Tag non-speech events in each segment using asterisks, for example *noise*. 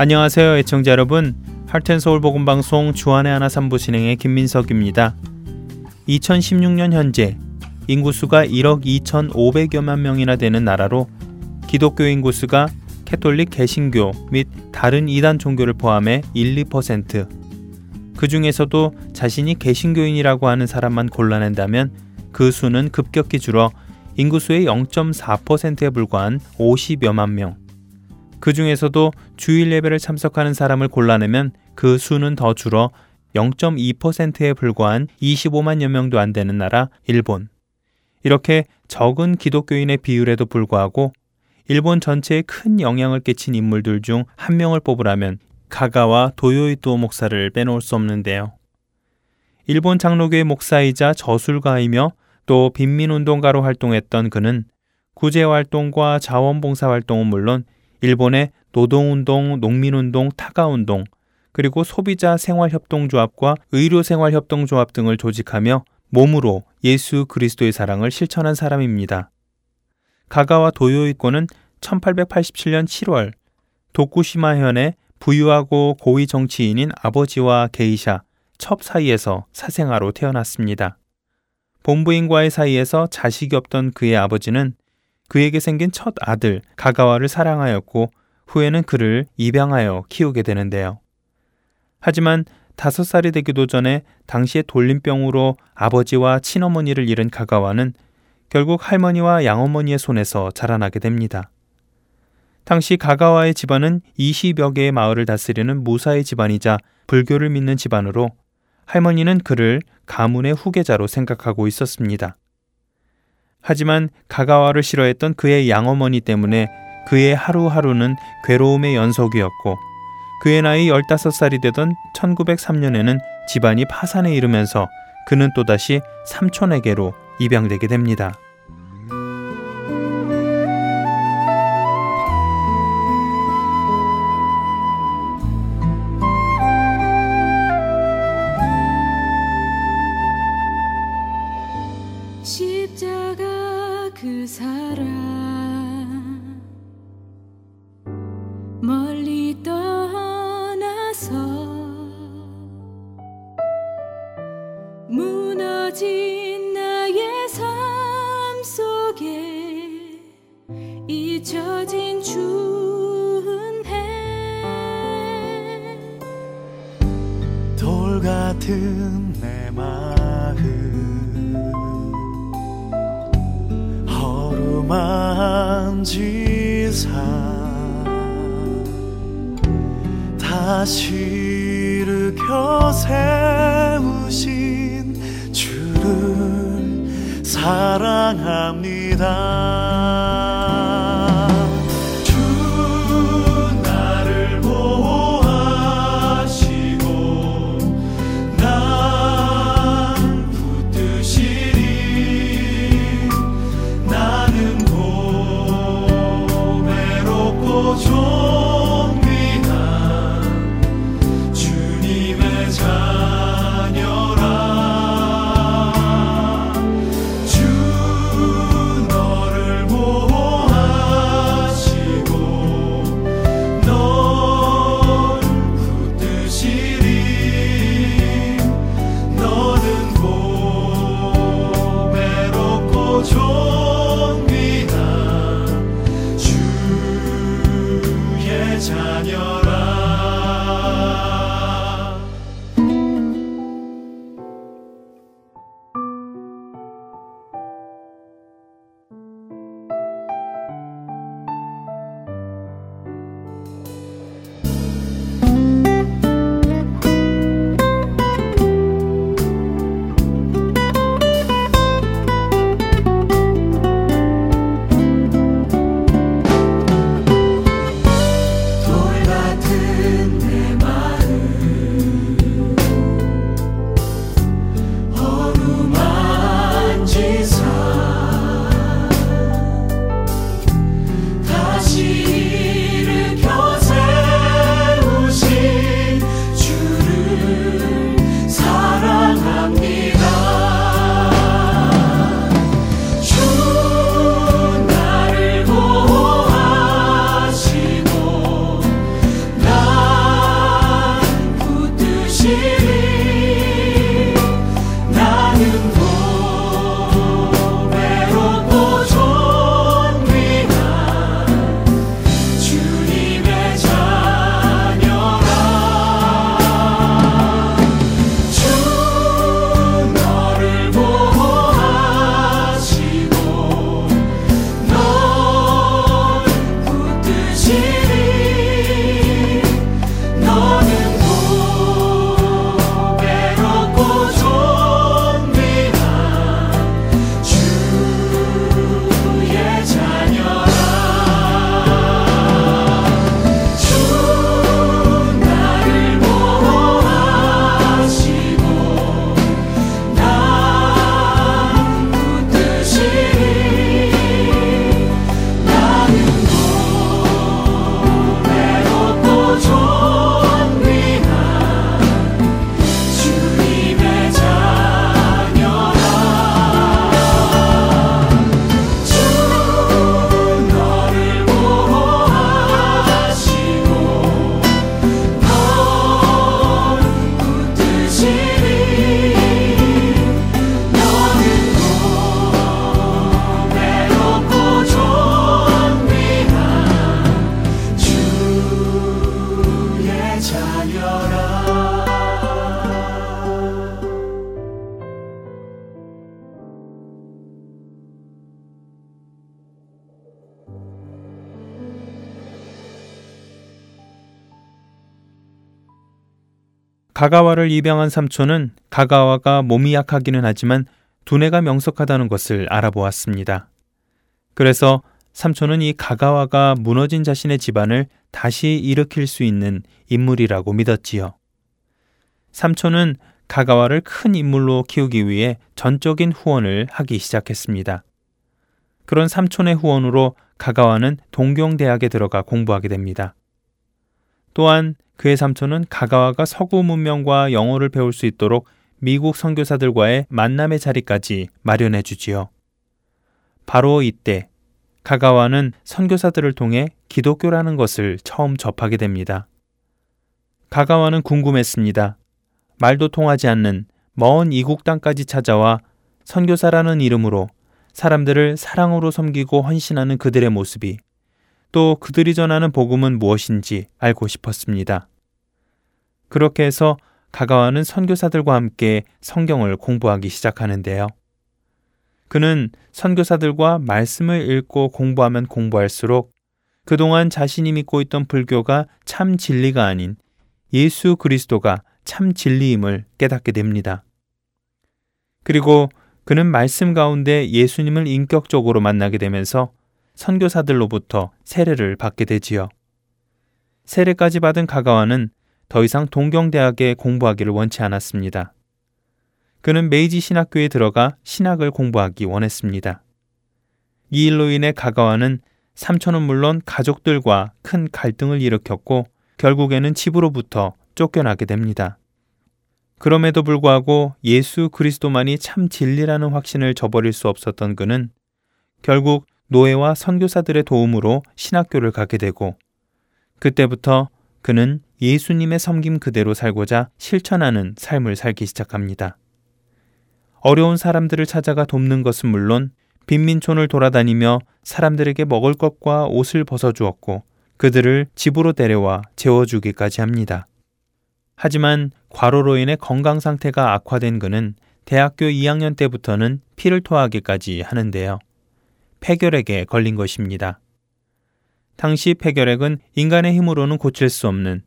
안녕하세요, 애청자 여러분. 할텐서울 복음방송 주안의 하나 삼부 진행의 김민석입니다. 2016년 현재 인구수가 1억 2,500여만 명이나 되는 나라로 기독교 인구수가 캐톨릭 개신교 및 다른 이단 종교를 포함해 1, 2%. 그 중에서도 자신이 개신교인이라고 하는 사람만 골라낸다면 그 수는 급격히 줄어 인구수의 0.4%에 불과한 50여만 명. 그 중에서도 주일 예배를 참석하는 사람을 골라내면 그 수는 더 줄어 0.2%에 불과한 25만여 명도 안 되는 나라 일본. 이렇게 적은 기독교인의 비율에도 불구하고 일본 전체에 큰 영향을 끼친 인물들 중 한 명을 뽑으라면 가가와 도요이토 목사를 빼놓을 수 없는데요. 일본 장로교의 목사이자 저술가이며 또 빈민운동가로 활동했던 그는 구제활동과 자원봉사 활동은 물론 일본의 노동운동, 농민운동, 타가운동, 그리고 소비자 생활협동조합과 의료생활협동조합 등을 조직하며 몸으로 예수 그리스도의 사랑을 실천한 사람입니다. 가가와 도요이코는 1887년 7월 도쿠시마현의 부유하고 고위 정치인인 아버지와 게이샤, 첩 사이에서 사생아로 태어났습니다. 본부인과의 사이에서 자식이 없던 그의 아버지는 그에게 생긴 첫 아들 가가와를 사랑하였고 후에는 그를 입양하여 키우게 되는데요. 하지만 다섯 살이 되기도 전에 당시의 돌림병으로 아버지와 친어머니를 잃은 가가와는 결국 할머니와 양어머니의 손에서 자라나게 됩니다. 당시 가가와의 집안은 20여 개의 마을을 다스리는 무사의 집안이자 불교를 믿는 집안으로 할머니는 그를 가문의 후계자로 생각하고 있었습니다. 하지만 가가와를 싫어했던 그의 양어머니 때문에 그의 하루하루는 괴로움의 연속이었고 그의 나이 15살이 되던 1903년에는 집안이 파산에 이르면서 그는 또다시 삼촌에게로 입양되게 됩니다. 가가와를 입양한 삼촌은 가가와가 몸이 약하기는 하지만 두뇌가 명석하다는 것을 알아보았습니다. 그래서 삼촌은 이 가가와가 무너진 자신의 집안을 다시 일으킬 수 있는 인물이라고 믿었지요. 삼촌은 가가와를 큰 인물로 키우기 위해 전적인 후원을 하기 시작했습니다. 그런 삼촌의 후원으로 가가와는 동경대학에 들어가 공부하게 됩니다. 또한 그의 삼촌은 가가와가 서구 문명과 영어를 배울 수 있도록 미국 선교사들과의 만남의 자리까지 마련해 주지요. 바로 이때 가가와는 선교사들을 통해 기독교라는 것을 처음 접하게 됩니다. 가가와는 궁금했습니다. 말도 통하지 않는 먼 이국 땅까지 찾아와 선교사라는 이름으로 사람들을 사랑으로 섬기고 헌신하는 그들의 모습이 또 그들이 전하는 복음은 무엇인지 알고 싶었습니다. 그렇게 해서 가가와는 선교사들과 함께 성경을 공부하기 시작하는데요. 그는 선교사들과 말씀을 읽고 공부하면 공부할수록 그동안 자신이 믿고 있던 불교가 참 진리가 아닌 예수 그리스도가 참 진리임을 깨닫게 됩니다. 그리고 그는 말씀 가운데 예수님을 인격적으로 만나게 되면서 선교사들로부터 세례를 받게 되지요. 세례까지 받은 가가와는 더 이상 동경대학에 공부하기를 원치 않았습니다. 그는 메이지 신학교에 들어가 신학을 공부하기 원했습니다. 이 일로 인해 가가와는 삼촌은 물론 가족들과 큰 갈등을 일으켰고 결국에는 집으로부터 쫓겨나게 됩니다. 그럼에도 불구하고 예수 그리스도만이 참 진리라는 확신을 저버릴 수 없었던 그는 결국 노예와 선교사들의 도움으로 신학교를 가게 되고 그때부터 그는 예수님의 섬김 그대로 살고자 실천하는 삶을 살기 시작합니다. 어려운 사람들을 찾아가 돕는 것은 물론 빈민촌을 돌아다니며 사람들에게 먹을 것과 옷을 벗어주었고 그들을 집으로 데려와 재워주기까지 합니다. 하지만 과로로 인해 건강 상태가 악화된 그는 대학교 2학년 때부터는 피를 토하기까지 하는데요. 폐결핵에 걸린 것입니다. 당시 폐결핵은 인간의 힘으로는 고칠 수 없는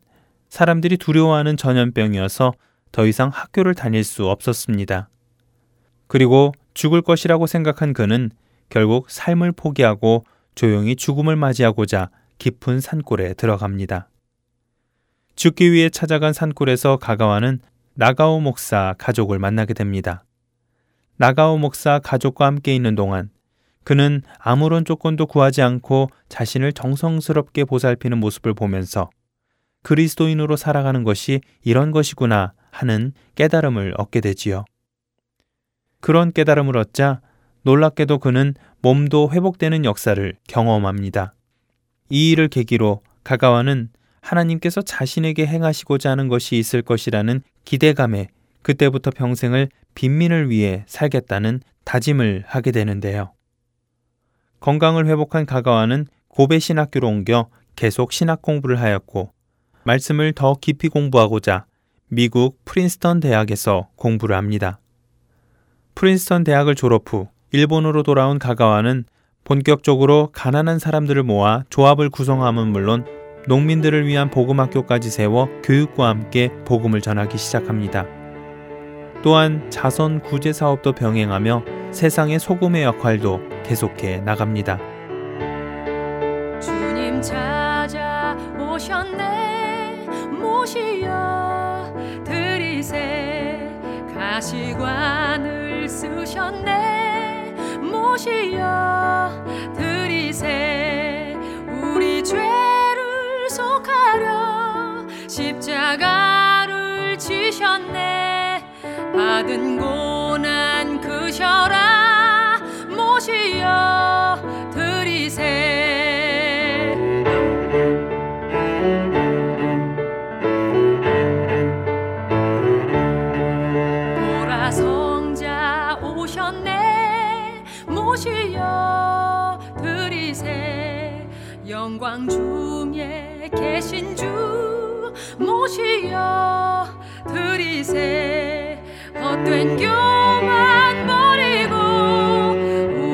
사람들이 두려워하는 전염병이어서 더 이상 학교를 다닐 수 없었습니다. 그리고 죽을 것이라고 생각한 그는 결국 삶을 포기하고 조용히 죽음을 맞이하고자 깊은 산골에 들어갑니다. 죽기 위해 찾아간 산골에서 가가와는 나가오 목사 가족을 만나게 됩니다. 나가오 목사 가족과 함께 있는 동안 그는 아무런 조건도 구하지 않고 자신을 정성스럽게 보살피는 모습을 보면서 그리스도인으로 살아가는 것이 이런 것이구나 하는 깨달음을 얻게 되지요. 그런 깨달음을 얻자 놀랍게도 그는 몸도 회복되는 역사를 경험합니다. 이 일을 계기로 가가와는 하나님께서 자신에게 행하시고자 하는 것이 있을 것이라는 기대감에 그때부터 평생을 빈민을 위해 살겠다는 다짐을 하게 되는데요. 건강을 회복한 가가와는 고베 신학교로 옮겨 계속 신학 공부를 하였고 말씀을 더 깊이 공부하고자 미국 프린스턴 대학에서 공부를 합니다. 프린스턴 대학을 졸업 후 일본으로 돌아온 가가와는 본격적으로 가난한 사람들을 모아 조합을 구성함은 물론 농민들을 위한 복음학교까지 세워 교육과 함께 복음을 전하기 시작합니다. 또한 자선 구제 사업도 병행하며 세상의 소금의 역할도 계속해 나갑니다. 주님 찾아 오셨네. 모시여 드리세. 가시관을 쓰셨네. 모시여 드리세. 우리 죄를 속하려 십자가를 지셨네. 받은 고 난 그셔라. 모시여 드리세. 보라 성자 오셨네. 모시여 드리세. 영광 중에 계신 주 모시여 드리세 헛된 교만 버리고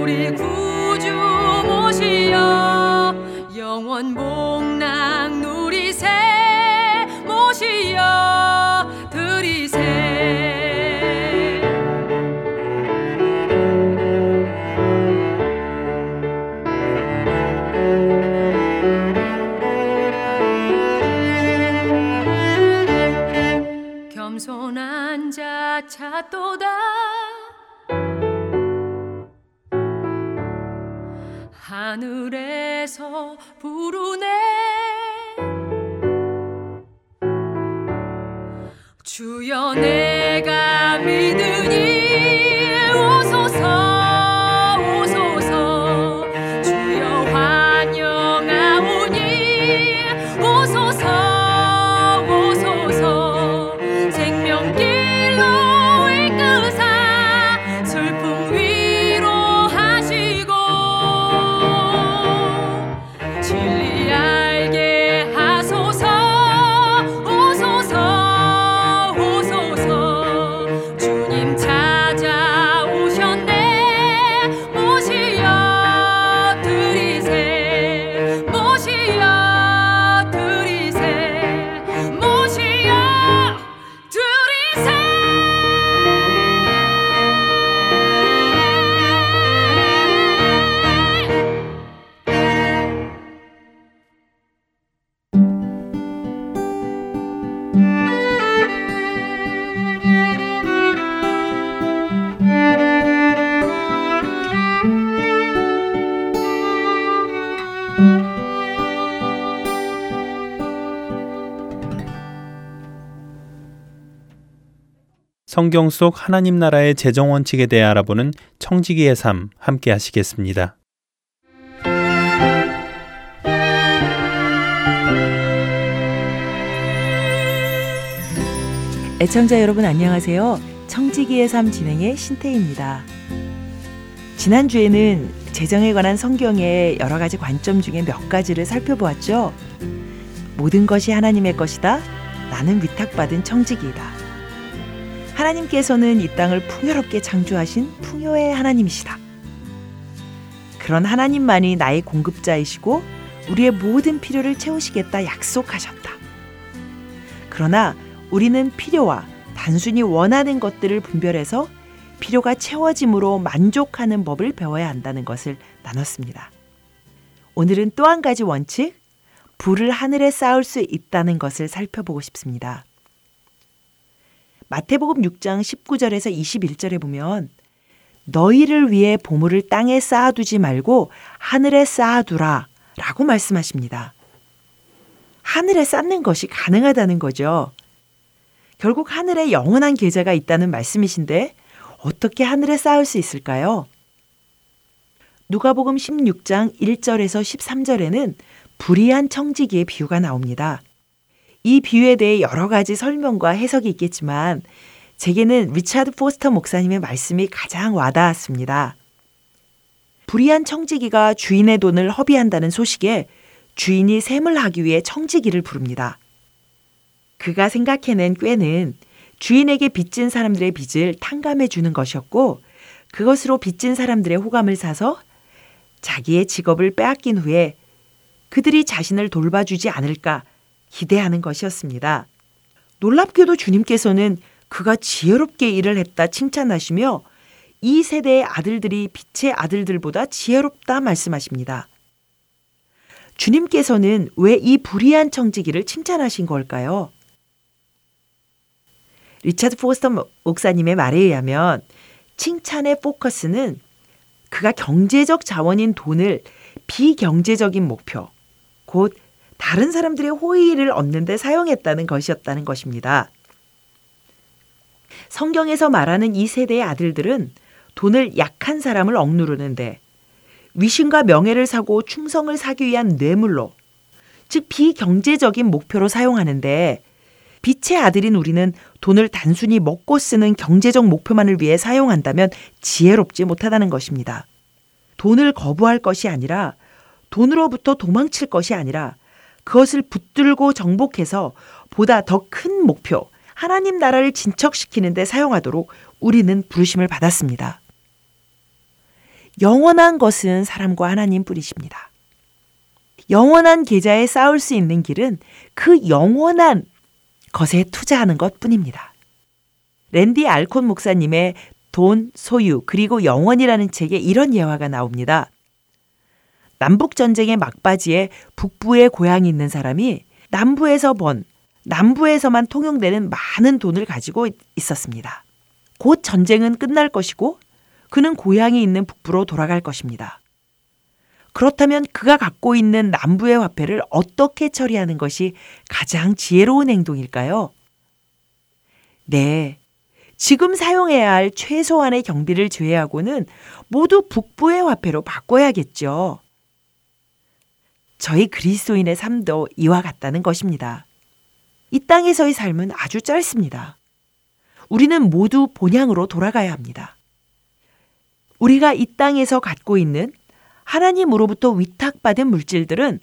우리 구주 모시여 영원 복 찾도다. 하늘에서 부르네. 주여 내 성경 속 하나님 나라의 재정 원칙에 대해 알아보는 청지기의 삶 함께 하시겠습니다. 애청자 여러분 안녕하세요. 청지기의 삶 진행의 신태입니다. 지난주에는 재정에 관한 성경의 여러 가지 관점 중에 몇 가지를 살펴보았죠. 모든 것이 하나님의 것이다. 나는 위탁받은 청지기이다. 하나님께서는 이 땅을 풍요롭게 창조하신 풍요의 하나님이시다. 그런 하나님만이 나의 공급자이시고 우리의 모든 필요를 채우시겠다 약속하셨다. 그러나 우리는 필요와 단순히 원하는 것들을 분별해서 필요가 채워짐으로 만족하는 법을 배워야 한다는 것을 나눴습니다. 오늘은 또 한 가지 원칙, 불을 하늘에 쌓을 수 있다는 것을 살펴보고 싶습니다. 마태복음 6장 19절에서 21절에 보면 너희를 위해 보물을 땅에 쌓아두지 말고 하늘에 쌓아두라 라고 말씀하십니다. 하늘에 쌓는 것이 가능하다는 거죠. 결국 하늘에 영원한 계좌가 있다는 말씀이신데 어떻게 하늘에 쌓을 수 있을까요? 누가복음 16장 1절에서 13절에는 불의한 청지기의 비유가 나옵니다. 이 비유에 대해 여러 가지 설명과 해석이 있겠지만 제게는 리차드 포스터 목사님의 말씀이 가장 와닿았습니다. 불의한 청지기가 주인의 돈을 허비한다는 소식에 주인이 샘을 하기 위해 청지기를 부릅니다. 그가 생각해낸 꾀는 주인에게 빚진 사람들의 빚을 탕감해 주는 것이었고 그것으로 빚진 사람들의 호감을 사서 자기의 직업을 빼앗긴 후에 그들이 자신을 돌봐주지 않을까 기대하는 것이었습니다. 놀랍게도 주님께서는 그가 지혜롭게 일을 했다 칭찬하시며 이 세대의 아들들이 빛의 아들들보다 지혜롭다 말씀하십니다. 주님께서는 왜 이 불의한 청지기를 칭찬하신 걸까요? 리차드 포스터 목사님의 말에 의하면 칭찬의 포커스는 그가 경제적 자원인 돈을 비경제적인 목표, 곧 다른 사람들의 호의를 얻는데 사용했다는 것이었다는 것입니다. 성경에서 말하는 이 세대의 아들들은 돈을 약한 사람을 억누르는데 위신과 명예를 사고 충성을 사기 위한 뇌물로 즉 비경제적인 목표로 사용하는데 빛의 아들인 우리는 돈을 단순히 먹고 쓰는 경제적 목표만을 위해 사용한다면 지혜롭지 못하다는 것입니다. 돈을 거부할 것이 아니라 돈으로부터 도망칠 것이 아니라 그것을 붙들고 정복해서 보다 더 큰 목표, 하나님 나라를 진척시키는 데 사용하도록 우리는 부르심을 받았습니다. 영원한 것은 사람과 하나님 뿐이십니다. 영원한 계좌에 쌓을 수 있는 길은 그 영원한 것에 투자하는 것 뿐입니다. 랜디 알콘 목사님의 돈, 소유, 그리고 영원이라는 책에 이런 예화가 나옵니다. 남북 전쟁의 막바지에 북부에 고향이 있는 사람이 남부에서 번 남부에서만 통용되는 많은 돈을 가지고 있었습니다. 곧 전쟁은 끝날 것이고 그는 고향이 있는 북부로 돌아갈 것입니다. 그렇다면 그가 갖고 있는 남부의 화폐를 어떻게 처리하는 것이 가장 지혜로운 행동일까요? 네. 지금 사용해야 할 최소한의 경비를 제외하고는 모두 북부의 화폐로 바꿔야겠죠. 저희 그리스도인의 삶도 이와 같다는 것입니다. 이 땅에서의 삶은 아주 짧습니다. 우리는 모두 본향으로 돌아가야 합니다. 우리가 이 땅에서 갖고 있는 하나님으로부터 위탁받은 물질들은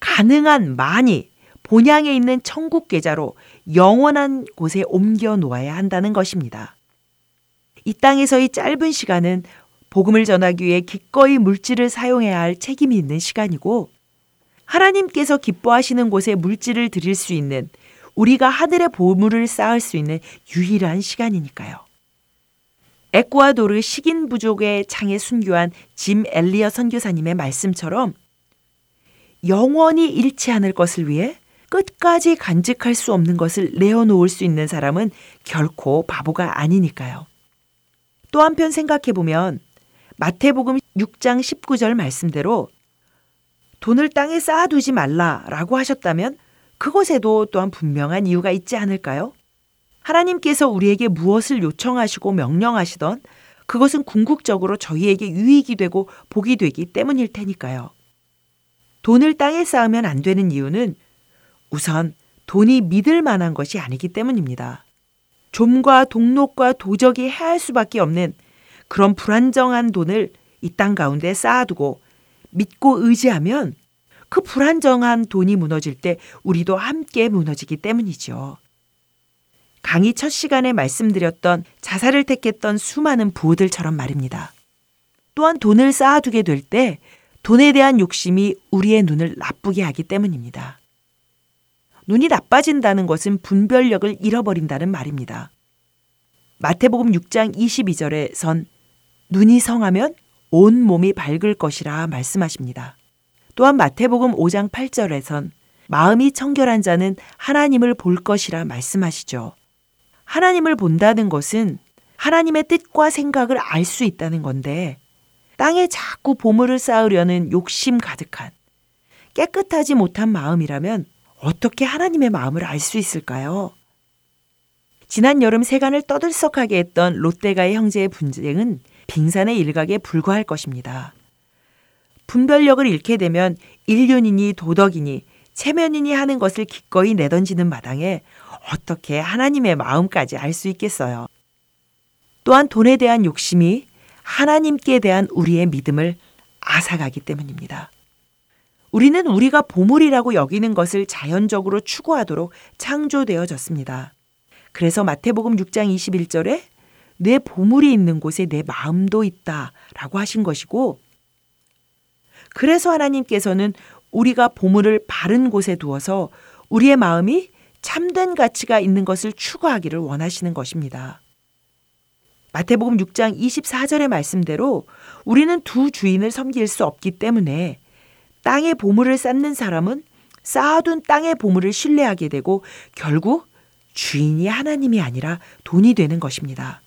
가능한 많이 본향에 있는 천국 계좌로 영원한 곳에 옮겨 놓아야 한다는 것입니다. 이 땅에서의 짧은 시간은 복음을 전하기 위해 기꺼이 물질을 사용해야 할 책임이 있는 시간이고 하나님께서 기뻐하시는 곳에 물질을 드릴 수 있는 우리가 하늘의 보물을 쌓을 수 있는 유일한 시간이니까요. 에쿠아도르 식인 부족의 창에 순교한 짐 엘리어 선교사님의 말씀처럼 영원히 잃지 않을 것을 위해 끝까지 간직할 수 없는 것을 내어놓을 수 있는 사람은 결코 바보가 아니니까요. 또 한편 생각해 보면 마태복음 6장 19절 말씀대로 돈을 땅에 쌓아두지 말라라고 하셨다면 그것에도 또한 분명한 이유가 있지 않을까요? 하나님께서 우리에게 무엇을 요청하시고 명령하시던 그것은 궁극적으로 저희에게 유익이 되고 복이 되기 때문일 테니까요. 돈을 땅에 쌓으면 안 되는 이유는 우선 돈이 믿을 만한 것이 아니기 때문입니다. 좀과 동록과 도적이 해할 수밖에 없는 그런 불안정한 돈을 이 땅 가운데 쌓아두고 믿고 의지하면 그 불안정한 돈이 무너질 때 우리도 함께 무너지기 때문이죠. 강의 첫 시간에 말씀드렸던 자살을 택했던 수많은 부호들처럼 말입니다. 또한 돈을 쌓아두게 될 때 돈에 대한 욕심이 우리의 눈을 나쁘게 하기 때문입니다. 눈이 나빠진다는 것은 분별력을 잃어버린다는 말입니다. 마태복음 6장 22절에 선 눈이 성하면 온 몸이 밝을 것이라 말씀하십니다. 또한 마태복음 5장 8절에선 마음이 청결한 자는 하나님을 볼 것이라 말씀하시죠. 하나님을 본다는 것은 하나님의 뜻과 생각을 알 수 있다는 건데 땅에 자꾸 보물을 쌓으려는 욕심 가득한 깨끗하지 못한 마음이라면 어떻게 하나님의 마음을 알 수 있을까요? 지난 여름 세간을 떠들썩하게 했던 롯데가의 형제의 분쟁은 빙산의 일각에 불과할 것입니다. 분별력을 잃게 되면 인륜이니 도덕이니 체면이니 하는 것을 기꺼이 내던지는 마당에 어떻게 하나님의 마음까지 알 수 있겠어요. 또한 돈에 대한 욕심이 하나님께 대한 우리의 믿음을 앗아가기 때문입니다. 우리는 우리가 보물이라고 여기는 것을 자연적으로 추구하도록 창조되어졌습니다. 그래서 마태복음 6장 21절에 내 보물이 있는 곳에 내 마음도 있다 라고 하신 것이고 그래서 하나님께서는 우리가 보물을 바른 곳에 두어서 우리의 마음이 참된 가치가 있는 것을 추구하기를 원하시는 것입니다. 마태복음 6장 24절의 말씀대로 우리는 두 주인을 섬길 수 없기 때문에 땅의 보물을 쌓는 사람은 쌓아둔 땅의 보물을 신뢰하게 되고 결국 주인이 하나님이 아니라 돈이 되는 것입니다.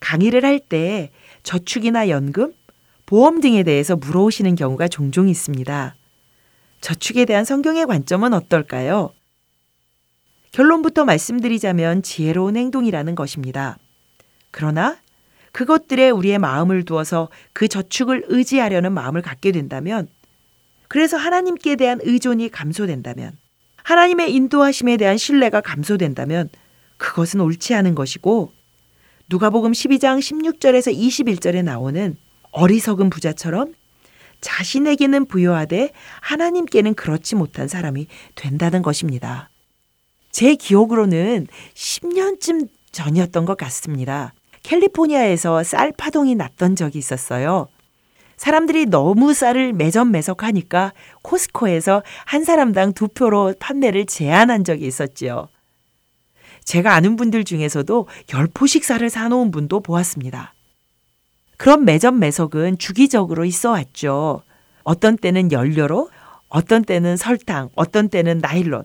강의를 할 때 저축이나 연금, 보험 등에 대해서 물어오시는 경우가 종종 있습니다. 저축에 대한 성경의 관점은 어떨까요? 결론부터 말씀드리자면 지혜로운 행동이라는 것입니다. 그러나 그것들에 우리의 마음을 두어서 그 저축을 의지하려는 마음을 갖게 된다면, 그래서 하나님께 대한 의존이 감소된다면, 하나님의 인도하심에 대한 신뢰가 감소된다면, 그것은 옳지 않은 것이고, 누가복음 12장 16절에서 21절에 나오는 어리석은 부자처럼 자신에게는 부여하되 하나님께는 그렇지 못한 사람이 된다는 것입니다. 제 기억으로는 10년쯤 전이었던 것 같습니다. 캘리포니아에서 쌀 파동이 났던 적이 있었어요. 사람들이 너무 쌀을 매점매석하니까 코스코에서 한 사람당 두 표로 판매를 제한한 적이 있었지요. 제가 아는 분들 중에서도 열포씩 쌀을 사놓은 분도 보았습니다. 그런 매점 매석은 주기적으로 있어 왔죠. 어떤 때는 연료로, 어떤 때는 설탕, 어떤 때는 나일론.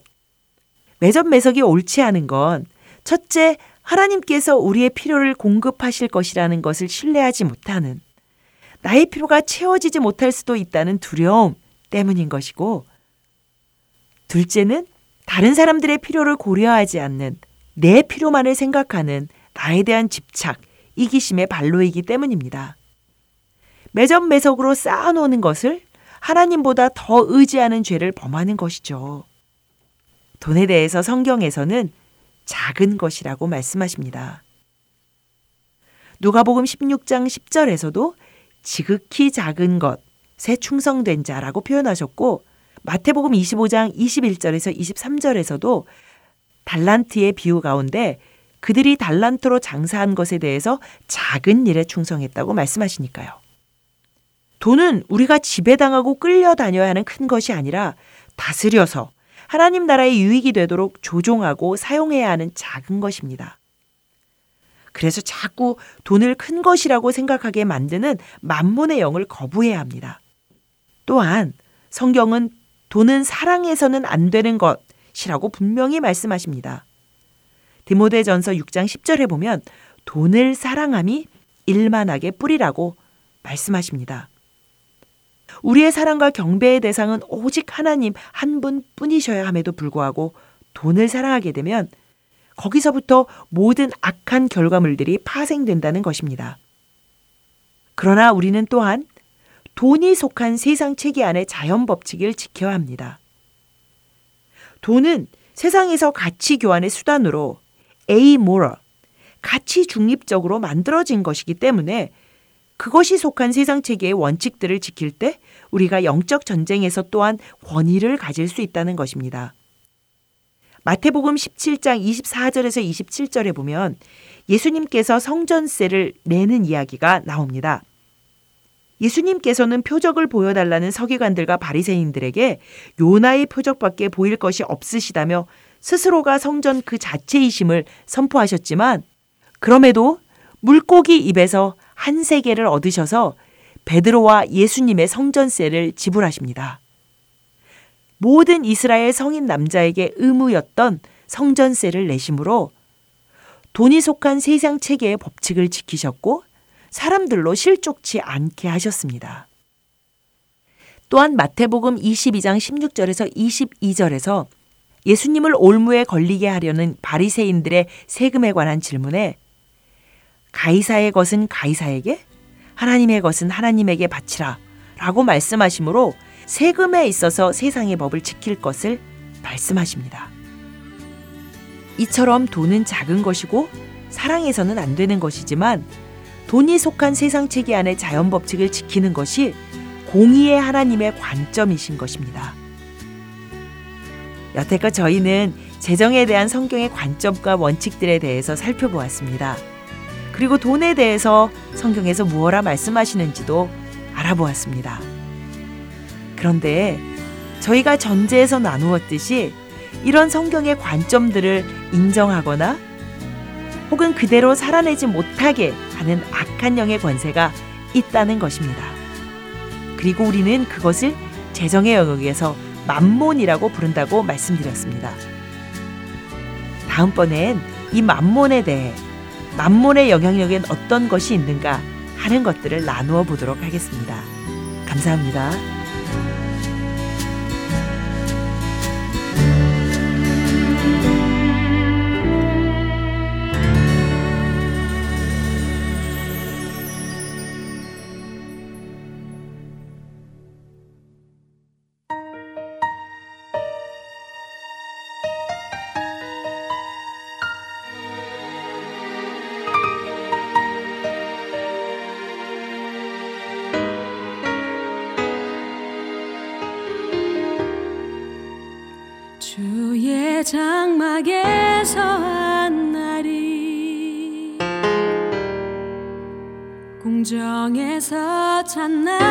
매점 매석이 옳지 않은 건 첫째, 하나님께서 우리의 필요를 공급하실 것이라는 것을 신뢰하지 못하는 나의 필요가 채워지지 못할 수도 있다는 두려움 때문인 것이고 둘째는 다른 사람들의 필요를 고려하지 않는 내 필요만을 생각하는 나에 대한 집착, 이기심의 발로이기 때문입니다. 매점 매석으로 쌓아놓는 것을 하나님보다 더 의지하는 죄를 범하는 것이죠. 돈에 대해서 성경에서는 작은 것이라고 말씀하십니다. 누가복음 16장 10절에서도 지극히 작은 것에 충성된 자라고 표현하셨고 마태복음 25장 21절에서 23절에서도 달란트의 비유 가운데 그들이 달란트로 장사한 것에 대해서 작은 일에 충성했다고 말씀하시니까요. 돈은 우리가 지배당하고 끌려다녀야 하는 큰 것이 아니라 다스려서 하나님 나라의 유익이 되도록 조종하고 사용해야 하는 작은 것입니다. 그래서 자꾸 돈을 큰 것이라고 생각하게 만드는 만몬의 영을 거부해야 합니다. 또한 성경은 돈은 사랑해서는 안 되는 것 이라고 분명히 말씀하십니다. 디모데전서 6장 10절에 보면 돈을 사랑함이 일만하게 뿌리라고 말씀하십니다. 우리의 사랑과 경배의 대상은 오직 하나님 한 분뿐이셔야 함에도 불구하고 돈을 사랑하게 되면 거기서부터 모든 악한 결과물들이 파생된다는 것입니다. 그러나 우리는 또한 돈이 속한 세상 체계 안의 자연 법칙을 지켜야 합니다. 돈은 세상에서 가치 교환의 수단으로 amoral, 가치 중립적으로 만들어진 것이기 때문에 그것이 속한 세상 체계의 원칙들을 지킬 때 우리가 영적 전쟁에서 또한 권위를 가질 수 있다는 것입니다. 마태복음 17장 24절에서 27절에 보면 예수님께서 성전세를 내는 이야기가 나옵니다. 예수님께서는 표적을 보여달라는 서기관들과 바리새인들에게 요나의 표적밖에 보일 것이 없으시다며 스스로가 성전 그 자체이심을 선포하셨지만 그럼에도 물고기 입에서 한 세계를 얻으셔서 베드로와 예수님의 성전세를 지불하십니다. 모든 이스라엘 성인 남자에게 의무였던 성전세를 내심으로 돈이 속한 세상 체계의 법칙을 지키셨고 사람들로 실족치 않게 하셨습니다. 또한 마태복음 22장 16절에서 22절에서 예수님을 올무에 걸리게 하려는 바리새인들의 세금에 관한 질문에 가이사의 것은 가이사에게 하나님의 것은 하나님에게 바치라 라고 말씀하시므로 세금에 있어서 세상의 법을 지킬 것을 말씀하십니다. 이처럼 돈은 작은 것이고 사랑해서는 안 되는 것이지만 돈이 속한 세상 체계 안의 자연 법칙을 지키는 것이 공의의 하나님의 관점이신 것입니다. 여태껏 저희는 재정에 대한 성경의 관점과 원칙들에 대해서 살펴보았습니다. 그리고 돈에 대해서 성경에서 무엇라 말씀하시는지도 알아보았습니다. 그런데 저희가 전제에서 나누었듯이 이런 성경의 관점들을 인정하거나 혹은 그대로 살아내지 못하게 하는 악한 영의 권세가 있다는 것입니다. 그리고 우리는 그것을 재정의 영역에서 만몬이라고 부른다고 말씀드렸습니다. 다음번엔 이 만몬에 대해 만몬의 영향력엔 어떤 것이 있는가 하는 것들을 나누어 보도록 하겠습니다. 감사합니다. 궁정에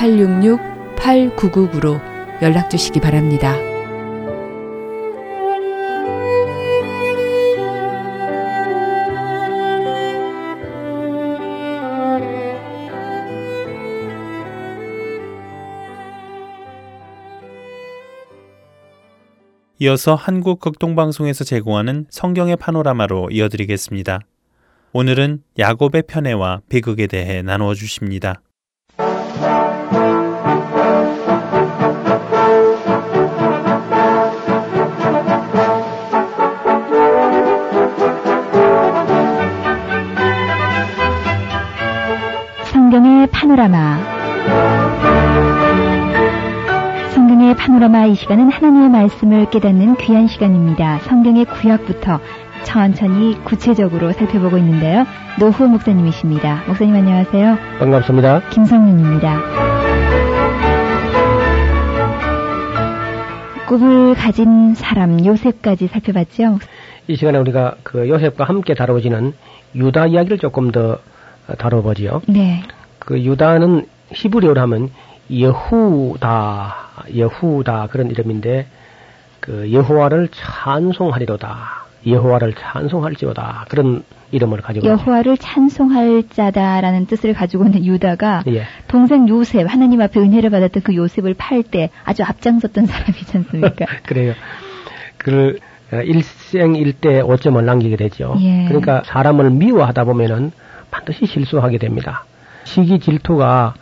602-866-8999로 연락 주시기 바랍니다. 이어서 한국 극동방송에서 제공하는 성경의 파노라마로 이어드리겠습니다. 오늘은 야곱의 편애와 비극에 대해 나누어 주십니다. 파노라마 성경의 파노라마 이 시간은 하나님의 말씀을 깨닫는 귀한 시간입니다. 성경의 구약부터 천천히 구체적으로 살펴보고 있는데요. 노후 목사님이십니다. 목사님 안녕하세요. 반갑습니다. 김성윤입니다. 꿈을 가진 사람 요셉까지 살펴봤죠. 이 시간에 우리가 그 요셉과 함께 다뤄지는 유다 이야기를 조금 더 다뤄보지요. 네. 그 유다는 히브리어로 하면 여후다, 여후다 그런 이름인데 그 여호와를 찬송하리로다. 여호와를 찬송할지어다 그런 이름을 가지고 여호와를 찬송할 자다라는 뜻을 가지고 있는 유다가 예. 동생 요셉 하나님 앞에 은혜를 받았던 그 요셉을 팔 때 아주 앞장섰던 사람이지 않습니까? *laughs* 그래요. 그 일생일대 오점을 남기게 되죠. 예. 그러니까 사람을 미워하다 보면은 반드시 실수하게 됩니다. 시기 질투가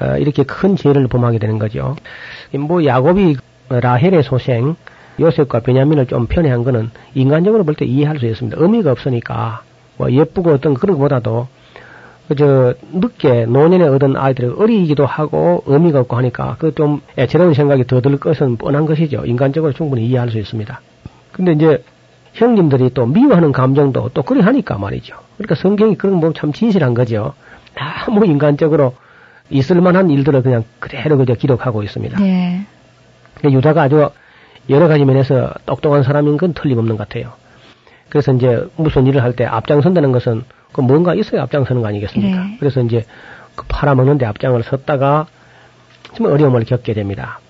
어, 이렇게 큰 죄를 범하게 되는 거죠. 뭐 야곱이 라헬의 소생 요셉과 베냐민을 좀 편애한 거는 인간적으로 볼 때 이해할 수 있습니다. 의미가 없으니까 뭐 예쁘고 어떤 그런 것보다도 그저 늦게 노년에 얻은 아이들이 어리기도 하고 의미가 없고 하니까 그 좀 애처로운 생각이 더 들 것은 뻔한 것이죠. 인간적으로 충분히 이해할 수 있습니다. 근데 이제 형님들이 또 미워하는 감정도 또 그리 하니까 말이죠. 그러니까 성경이 그런 뭐 참 진실한 거죠. 다뭐 인간적으로 있을 만한 일들을 그냥 그대로 그저 기록하고 있습니다. 네. 유다가 아주 여러 가지 면에서 똑똑한 사람인 건 틀림없는 것 같아요. 그래서 이제 무슨 일을 할 때 앞장선다는 것은 그 뭔가 있어야 앞장서는 거 아니겠습니까? 네. 그래서 이제 그 팔아먹는데 앞장을 섰다가 좀 어려움을 겪게 됩니다.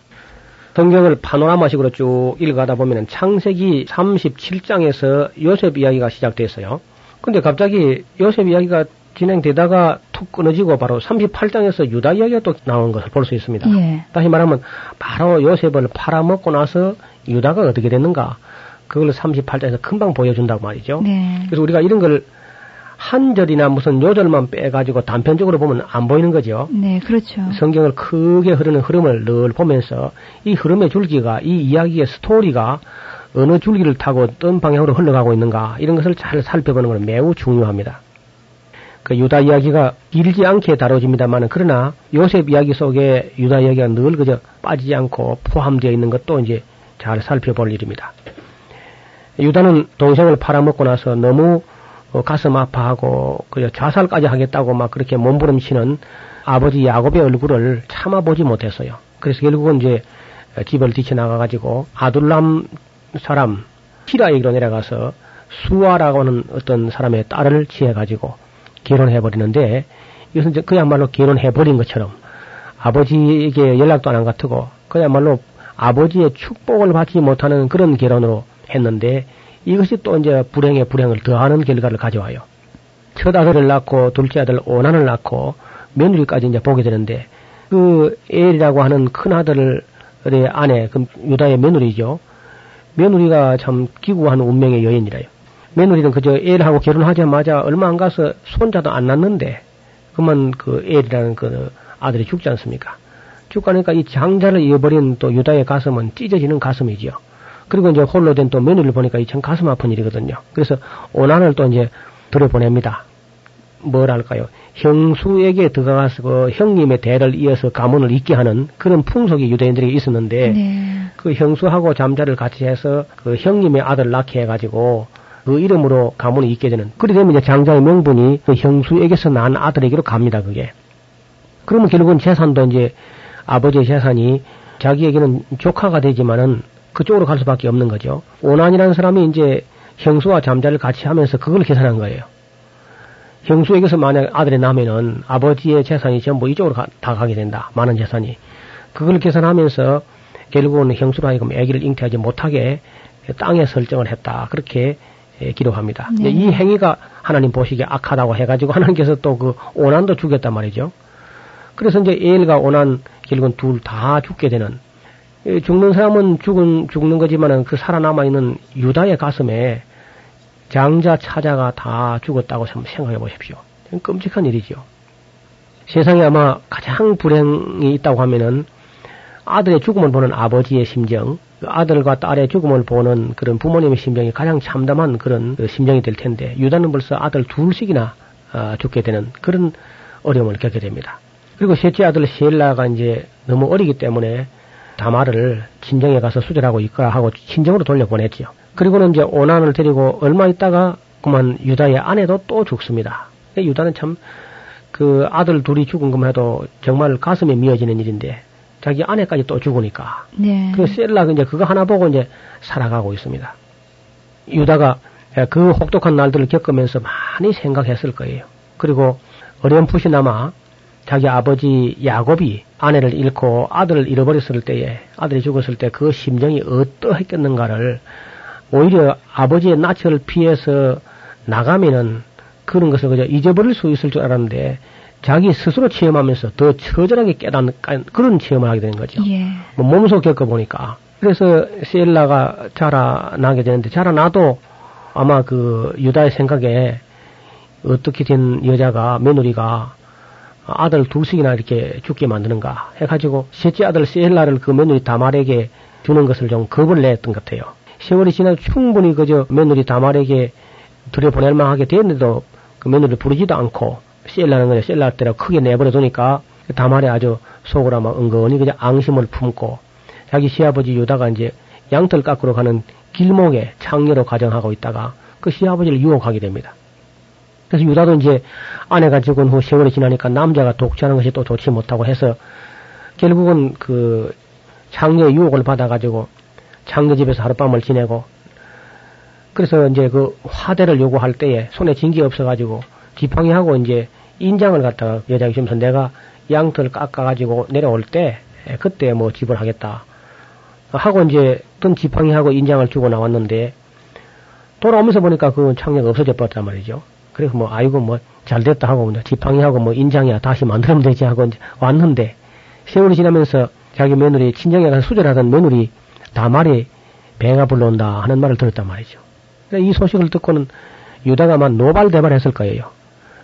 성경을 파노라마식으로 쭉 읽어가다 보면 창세기 37장에서 요셉 이야기가 시작됐어요. 근데 갑자기 요셉 이야기가 진행되다가 툭 끊어지고 바로 38장에서 유다 이야기가 또 나온 것을 볼 수 있습니다. 예. 다시 말하면 바로 요셉을 팔아먹고 나서 유다가 어떻게 됐는가 그걸 38장에서 금방 보여준다고 말이죠. 네. 그래서 우리가 이런 걸 한 절이나 무슨 요절만 빼가지고 단편적으로 보면 안 보이는 거죠. 네, 그렇죠. 성경을 크게 흐르는 흐름을 늘 보면서 이 흐름의 줄기가 이 이야기의 스토리가 어느 줄기를 타고 어떤 방향으로 흘러가고 있는가 이런 것을 잘 살펴보는 것은 매우 중요합니다. 그 유다 이야기가 길지 않게 다뤄집니다만 그러나 요셉 이야기 속에 유다 이야기가 늘 그저 빠지지 않고 포함되어 있는 것도 이제 잘 살펴볼 일입니다. 유다는 동생을 팔아먹고 나서 너무 어, 가슴 아파하고 그 자살까지 하겠다고 막 그렇게 몸부림치는 아버지 야곱의 얼굴을 참아보지 못했어요. 그래서 결국은 이제 집을 뒤쳐나가가지고 아둘람 사람 히라에게로 내려가서 수아라고 하는 어떤 사람의 딸을 취해가지고 결혼해버리는데 이것은 그야말로 결혼해버린 것처럼 아버지에게 연락도 안 한 것 같고 그야말로 아버지의 축복을 받지 못하는 그런 결혼으로 했는데 이것이 또 이제 불행에 불행을 더하는 결과를 가져와요. 첫 아들을 낳고 둘째 아들 오난을 낳고 며느리까지 이제 보게 되는데 그 엘이라고 하는 큰 아들의 아내 그 유다의 며느리죠. 며느리가 참 기구한 운명의 여인이라요. 며느리는 그저 엘하고 결혼하자마자 얼마 안 가서 손자도 안 낳는데 그만 그 엘이라는 그 아들이 죽지 않습니까? 죽고 나니까 이 장자를 잃어버린 또 유다의 가슴은 찢어지는 가슴이지요. 그리고 이제 홀로 된 또 며느리를 보니까 이 참 가슴 아픈 일이거든요. 그래서 오난을 또 이제 들여보냅니다. 뭐랄까요. 형수에게 들어가서 그 형님의 대를 이어서 가문을 잇게 하는 그런 풍속이 유대인들에게 있었는데 네. 그 형수하고 잠자를 같이 해서 그 형님의 아들 낳게 해가지고 그 이름으로 가문을 잇게 되는 그리 되면 이제 장자의 명분이 그 형수에게서 난 아들에게로 갑니다 그게 그러면 결국은 재산도 이제 아버지의 재산이 자기에게는 조카가 되지만은 그쪽으로 갈 수밖에 없는 거죠. 오난이라는 사람이 이제 형수와 잠자를 같이 하면서 그걸 계산한 거예요. 형수에게서 만약 아들이 나면은 아버지의 재산이 전부 이쪽으로 가, 다 가게 된다. 많은 재산이. 그걸 계산하면서 결국은 형수로 하여금 아기를 잉태하지 못하게 땅에 설정을 했다. 그렇게 예, 기록합니다. 네. 이 행위가 하나님 보시기에 악하다고 해가지고 하나님께서 또 그 오난도 죽였단 말이죠. 그래서 이제 에일과 오난 결국은 둘 다 죽게 되는 예, 죽는 사람은 죽은 죽는 거지만은 그 살아남아 있는 유다의 가슴에 장자 차자가 다 죽었다고 좀 생각해 보십시오. 끔찍한 일이죠. 세상에 아마 가장 불행이 있다고 하면은 아들의 죽음을 보는 아버지의 심정, 그 아들과 딸의 죽음을 보는 그런 부모님의 심정이 가장 참담한 그런 그 심정이 될 텐데 유다는 벌써 아들 둘씩이나 아, 죽게 되는 그런 어려움을 겪게 됩니다. 그리고 셋째 아들 셀라가 이제 너무 어리기 때문에 다마를 친정에 가서 수절하고 있거라 하고 친정으로 돌려보냈지요. 그리고는 이제 오난을 데리고 얼마 있다가 그만 유다의 아내도 또 죽습니다. 유다는 참 그 아들 둘이 죽은 것만 해도 정말 가슴에 미어지는 일인데 자기 아내까지 또 죽으니까 네. 그 셀라 이제 그거 하나 보고 이제 살아가고 있습니다. 유다가 그 혹독한 날들을 겪으면서 많이 생각했을 거예요. 그리고 어렴풋이나마 자기 아버지 야곱이 아내를 잃고 아들을 잃어버렸을 때에 아들이 죽었을 때 그 심정이 어떠했겠는가를 오히려 아버지의 낯을 피해서 나가면은 그런 것을 그저 잊어버릴 수 있을 줄 알았는데 자기 스스로 체험하면서 더 처절하게 깨닫는 그런 체험을 하게 되는 거죠. 예. 뭐 몸소 겪어보니까. 그래서 셀라가 자라나게 되는데 자라나도 아마 그 유다의 생각에 어떻게 된 여자가 며느리가 아들 둘씩이나 이렇게 죽게 만드는가 해가지고 셋째 아들 셀라를 그 며느리 다말에게 주는 것을 좀 겁을 냈던 것 같아요. 세월이 지나 충분히 그저 며느리 다말에게 들여보낼 만하게 됐는데도 그 며느리를 부르지도 않고 셀라는 거냐 셀라 때라 크게 내버려 두니까 다말에 아주 속으로 아마 은근히 그냥 앙심을 품고 자기 시아버지 유다가 이제 양털 깎으러 가는 길목에 창녀로 가정하고 있다가 그 시아버지를 유혹하게 됩니다. 그래서 유다도 이제 아내가 죽은 후 세월이 지나니까 남자가 독취하는 것이 또 좋지 못하고 해서 결국은 그 창녀의 유혹을 받아가지고 창녀 집에서 하룻밤을 지내고 그래서 이제 그 화대를 요구할 때에 손에 진게 없어가지고 지팡이하고 이제 인장을 갖다가 여자가 주면서 내가 양털 깎아가지고 내려올 때 그때 뭐 집을 하겠다 하고 이제 떤 지팡이하고 인장을 주고 나왔는데 돌아오면서 보니까 그 창녀가 없어져 버렸단 말이죠. 그래서 뭐 아이고 뭐 잘됐다 하고 뭐 지팡이하고 뭐 인장이야 다시 만들면 되지 하고 이제 왔는데 세월이 지나면서 자기 며느리 친정에 가서 수절하던 며느리 다 말이 배가 불러온다 하는 말을 들었단 말이죠. 이 소식을 듣고는 유다가 막 노발대발했을 거예요.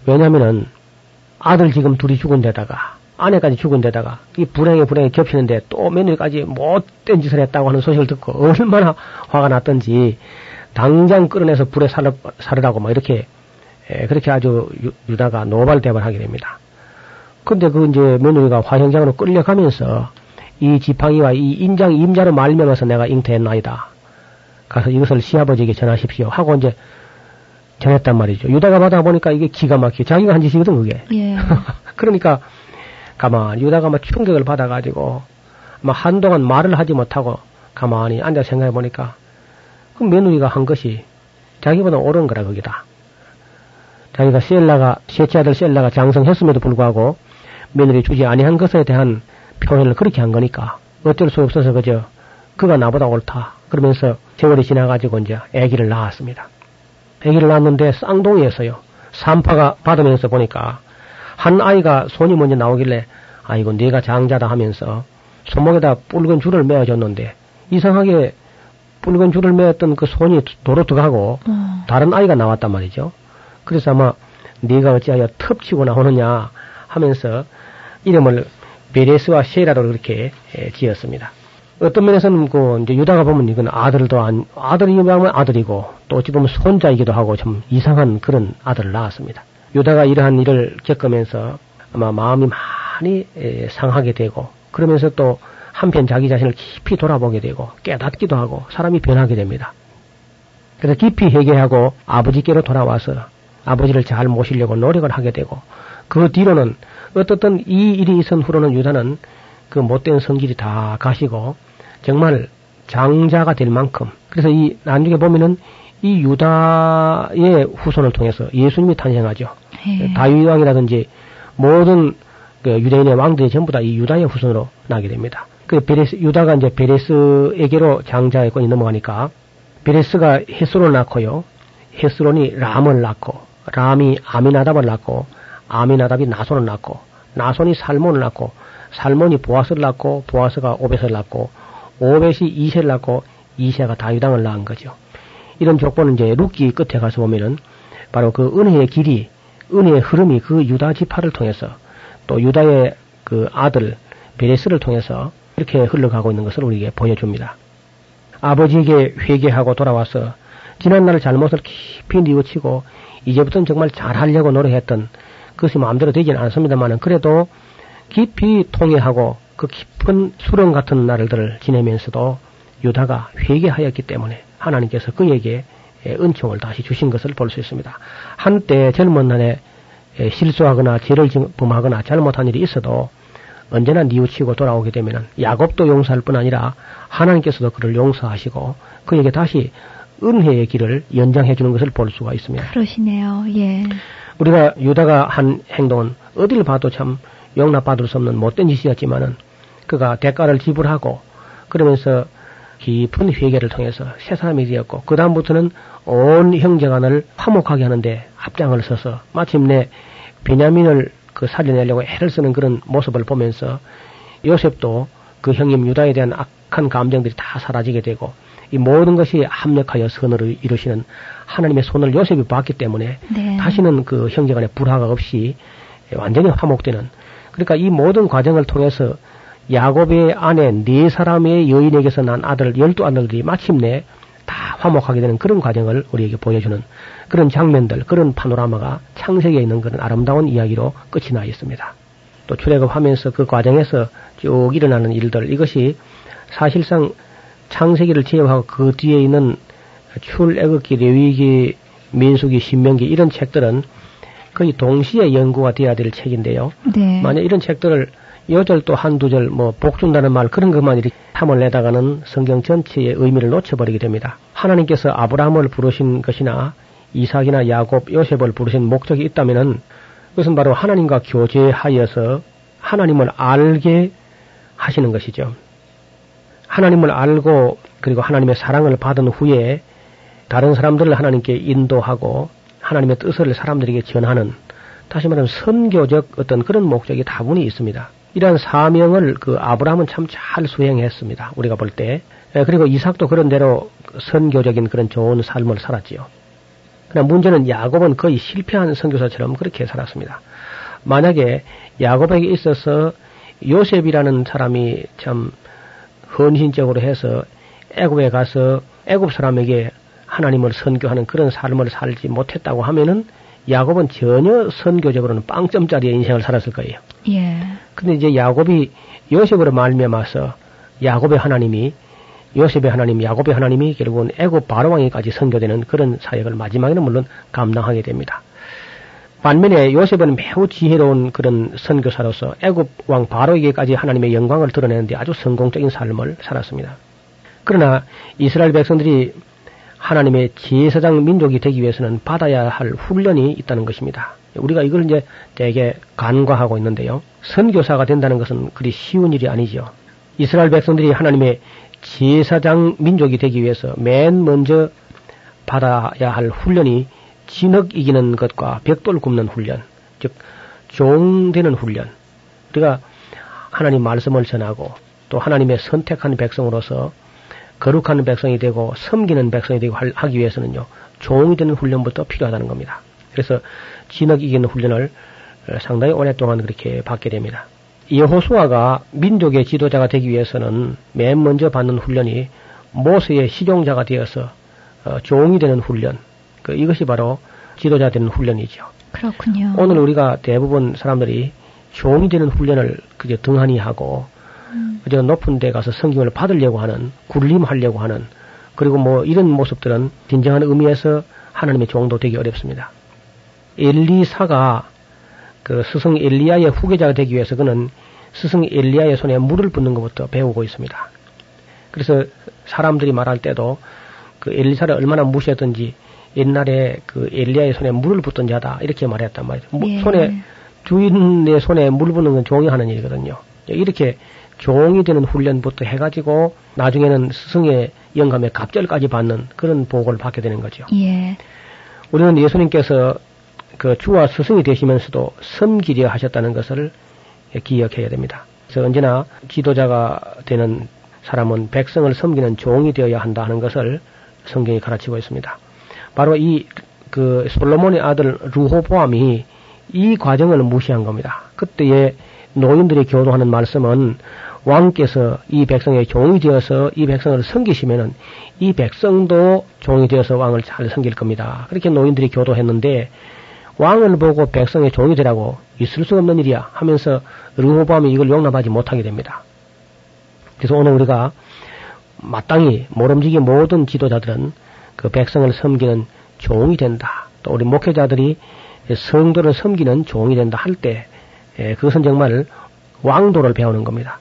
왜냐하면은 아들 지금 둘이 죽은 데다가 아내까지 죽은 데다가 이 불행에 불행에 겹치는데 또 며느리까지 못된 짓을 했다고 하는 소식을 듣고 얼마나 화가 났던지 당장 끌어내서 불에 살을, 살으라고 막 이렇게 에, 그렇게 아주 유, 다가 노발대발 하게 됩니다. 근데 그 이제 며느리가 화형장으로 끌려가면서 이 지팡이와 이 인장 임자로 말면서 내가 잉태했나이다. 가서 이것을 시아버지에게 전하십시오. 하고 이제 전했단 말이죠. 유다가 받아보니까 이게 기가 막히게 자기가 한 짓이거든, 그게. 예. *laughs* 그러니까 가만히 유다가 막 충격을 받아가지고 막 한동안 말을 하지 못하고 가만히 앉아 생각해 보니까 그 며느리가 한 것이 자기보다 옳은 거라 거기다. 자기가 셀라가 셋째 아들 셀라가 장성했음에도 불구하고 며느리 주지 아니한 것에 대한 표현을 그렇게 한 거니까 어쩔 수 없어서 그저 그가 나보다 옳다 그러면서 세월이 지나가지고 이제 아기를 낳았습니다. 아기를 낳았는데 쌍둥이였어요. 산파가 받으면서 보니까 한 아이가 손이 먼저 나오길래 아이고 네가 장자다 하면서 손목에다 붉은 줄을 메어줬는데 이상하게 붉은 줄을 메었던 그 손이 도로 들어가고 어. 다른 아이가 나왔단 말이죠. 그래서 아마 네가 어찌하여 텁치고 나오느냐 하면서 이름을 베레스와 셰라로 그렇게 에, 지었습니다. 어떤 면에서는 그 이제 유다가 보면 이건 아들도 안 아들이면 아들이고 또 어찌 보면 손자이기도 하고 좀 이상한 그런 아들을 낳았습니다. 유다가 이러한 일을 겪으면서 아마 마음이 많이 상하게 되고 그러면서 또 한편 자기 자신을 깊이 돌아보게 되고 깨닫기도 하고 사람이 변하게 됩니다. 그래서 깊이 회개하고 아버지께로 돌아와서 아버지를 잘 모시려고 노력을 하게 되고 그 뒤로는 어떻든 이 일이 있은 후로는 유다는 그 못된 성질이 다 가시고 정말 장자가 될 만큼 그래서 이 나중에 보면은 이 유다의 후손을 통해서 예수님이 탄생하죠. 네. 다윗 왕이라든지 모든 그 유대인의 왕들이 전부 다 이 유다의 후손으로 나게 됩니다. 그 베레스 유다가 이제 베레스에게로 장자의 권이 넘어가니까 베레스가 헤스론을 낳고요. 헤스론이 람을 낳고 람이 아미나답을 낳고 아미나답이 나손을 낳고 나손이 살몬을 낳고 살몬이 보아스를 낳고 보아스가 오벳을 낳고 오벳이 이세를 낳고 이세가 다유당을 낳은 거죠. 이런 족보는 이제 룻기 끝에 가서 보면은 바로 그 은혜의 길이 은혜의 흐름이 그 유다 지파를 통해서 또 유다의 그 아들 베레스를 통해서 이렇게 흘러가고 있는 것을 우리에게 보여줍니다. 아버지에게 회개하고 돌아와서 지난날 잘못을 깊이 뉘우치고 이제부터는 정말 잘하려고 노력했던 그것이 마음대로 되지는 않습니다만은 그래도 깊이 통회하고 그 깊은 수렁 같은 날들을 지내면서도 유다가 회개하였기 때문에 하나님께서 그에게 은총을 다시 주신 것을 볼 수 있습니다. 한때 젊은 날에 실수하거나 죄를 범하거나 잘못한 일이 있어도 언제나 뉘우치고 돌아오게 되면 야곱도 용서할 뿐 아니라 하나님께서도 그를 용서하시고 그에게 다시 은혜의 길을 연장해 주는 것을 볼 수가 있습니다. 그러시네요. 예. 우리가 유다가 한 행동은 어딜 봐도 참 용납받을 수 없는 못된 짓이었지만은 그가 대가를 지불하고 그러면서 깊은 회개를 통해서 새 사람이 되었고 그 다음부터는 온 형제간을 화목하게 하는데 앞장을 서서 마침내 베냐민을 그 살려내려고 애를 쓰는 그런 모습을 보면서 요셉도 그 형님 유다에 대한 악한 감정들이 다 사라지게 되고 이 모든 것이 합력하여 선을 이루시는 하나님의 손을 요셉이 봤기 때문에 네. 다시는 그 형제간의 불화가 없이 완전히 화목되는 그러니까 이 모든 과정을 통해서 야곱의 아내 네 사람의 여인에게서 난 아들 열두 아들들이 마침내 다 화목하게 되는 그런 과정을 우리에게 보여주는 그런 장면들, 그런 파노라마가 창세기에 있는 그런 아름다운 이야기로 끝이 나 있습니다. 또 출애굽하면서 그 과정에서 쭉 일어나는 일들 이것이 사실상 창세기를 제외하고 그 뒤에 있는 출애굽기, 레위기, 민수기, 신명기 이런 책들은 거의 동시에 연구가 되어야 될 책인데요. 네. 만약 이런 책들을 또 한두 절 뭐 복준다는 말 그런 것만 이렇게 탐을 내다가는 성경 전체의 의미를 놓쳐버리게 됩니다. 하나님께서 아브라함을 부르신 것이나 이삭이나 야곱, 요셉을 부르신 목적이 있다면은 그것은 바로 하나님과 교제하여서 하나님을 알게 하시는 것이죠. 하나님을 알고 그리고 하나님의 사랑을 받은 후에 다른 사람들을 하나님께 인도하고 하나님의 뜻을 사람들에게 전하는 다시 말하면 선교적 어떤 그런 목적이 다분히 있습니다. 이러한 사명을 그 아브라함은 참 잘 수행했습니다. 우리가 볼 때. 그리고 이삭도 그런 대로 선교적인 그런 좋은 삶을 살았지요. 그러나 문제는 야곱은 거의 실패한 선교사처럼 그렇게 살았습니다. 만약에 야곱에게 있어서 요셉이라는 사람이 참 헌신적으로 해서 애굽에 가서 애굽 사람에게 하나님을 선교하는 그런 삶을 살지 못했다고 하면은 야곱은 전혀 선교적으로는 빵점짜리의 인생을 살았을 거예요. 예. 근데 이제 야곱이 요셉으로 말미암아서 야곱의 하나님이 요셉의 하나님, 야곱의 하나님이 결국은 애굽 바로왕에까지 선교되는 그런 사역을 마지막에는 물론 감당하게 됩니다. 반면에 요셉은 매우 지혜로운 그런 선교사로서 애굽 왕 바로에게까지 하나님의 영광을 드러내는데 아주 성공적인 삶을 살았습니다. 그러나 이스라엘 백성들이 하나님의 제사장 민족이 되기 위해서는 받아야 할 훈련이 있다는 것입니다. 우리가 이걸 이제 되게 간과하고 있는데요. 선교사가 된다는 것은 그리 쉬운 일이 아니죠. 이스라엘 백성들이 하나님의 제사장 민족이 되기 위해서 맨 먼저 받아야 할 훈련이 진흙 이기는 것과 벽돌 굽는 훈련, 즉 종되는 훈련. 우리가 하나님 말씀을 전하고 또 하나님의 선택한 백성으로서 거룩한 백성이 되고 섬기는 백성이 되고 하기 위해서는요 종이 되는 훈련부터 필요하다는 겁니다. 그래서 진흙 이기는 훈련을 상당히 오랫동안 그렇게 받게 됩니다. 여호수아가 민족의 지도자가 되기 위해서는 맨 먼저 받는 훈련이 모세의 시종자가 되어서 어, 종이 되는 훈련. 그 이것이 바로 지도자 되는 훈련이죠. 그렇군요. 오늘 우리가 대부분 사람들이 종이 되는 훈련을 그저 등한히 하고 음. 그저 높은 데 가서 성경을 받으려고 하는 군림하려고 하는 그리고 뭐 이런 모습들은 진정한 의미에서 하나님의 종도 되기 어렵습니다. 엘리사가 그 스승 엘리야의 후계자가 되기 위해서 그는 스승 엘리야의 손에 물을 붓는 것부터 배우고 있습니다. 그래서 사람들이 말할 때도 그 엘리사를 얼마나 무시했던지 옛날에 그 엘리야의 손에 물을 붓던 자다 이렇게 말했단 말이죠. 뭐 예. 손에 주인의 손에 물 붓는 건 종이 하는 일이거든요. 이렇게 종이 되는 훈련부터 해가지고 나중에는 스승의 영감의 갑절까지 받는 그런 보고를 받게 되는 거죠. 예. 우리는 예수님께서 그 주와 스승이 되시면서도 섬기려 하셨다는 것을 기억해야 됩니다. 그래서 언제나 지도자가 되는 사람은 백성을 섬기는 종이 되어야 한다 하는 것을 성경이 가르치고 있습니다. 바로 이 그 솔로몬의 아들 루호보암이 이 과정을 무시한 겁니다. 그때의 노인들이 교도하는 말씀은 왕께서 이 백성의 종이 되어서 이 백성을 섬기시면은 이 백성도 종이 되어서 왕을 잘 섬길 겁니다. 그렇게 노인들이 교도했는데 왕을 보고 백성의 종이 되라고 있을 수 없는 일이야 하면서 르호보암이 이걸 용납하지 못하게 됩니다. 그래서 오늘 우리가 마땅히 모름지기 모든 지도자들은 그 백성을 섬기는 종이 된다. 또 우리 목회자들이 성도를 섬기는 종이 된다 할 때 그것은 정말 왕도를 배우는 겁니다.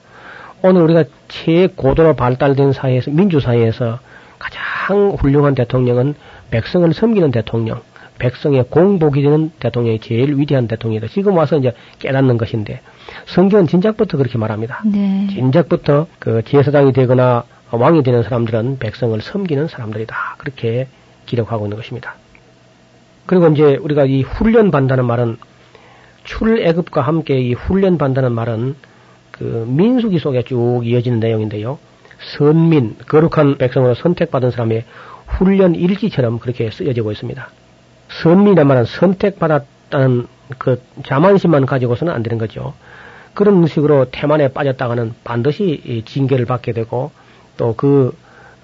오늘 우리가 최고도로 발달된 사회에서 민주사회에서 가장 훌륭한 대통령은 백성을 섬기는 대통령, 백성의 공복이 되는 대통령이 제일 위대한 대통령이다. 지금 와서 이제 깨닫는 것인데 성경은 진작부터 그렇게 말합니다. 네. 진작부터 그 제사장이 되거나 왕이 되는 사람들은 백성을 섬기는 사람들이다. 그렇게 기록하고 있는 것입니다. 그리고 이제 우리가 이 훈련 받다는 말은 출애굽과 함께 이 훈련 받다는 말은 그 민수기 속에 쭉 이어지는 내용인데요. 선민, 거룩한 백성으로 선택받은 사람의 훈련 일기처럼 그렇게 쓰여지고 있습니다. 선민이란 말은 선택받았다는 그 자만심만 가지고서는 안 되는 거죠. 그런 식으로 태만에 빠졌다가는 반드시 이 징계를 받게 되고 또그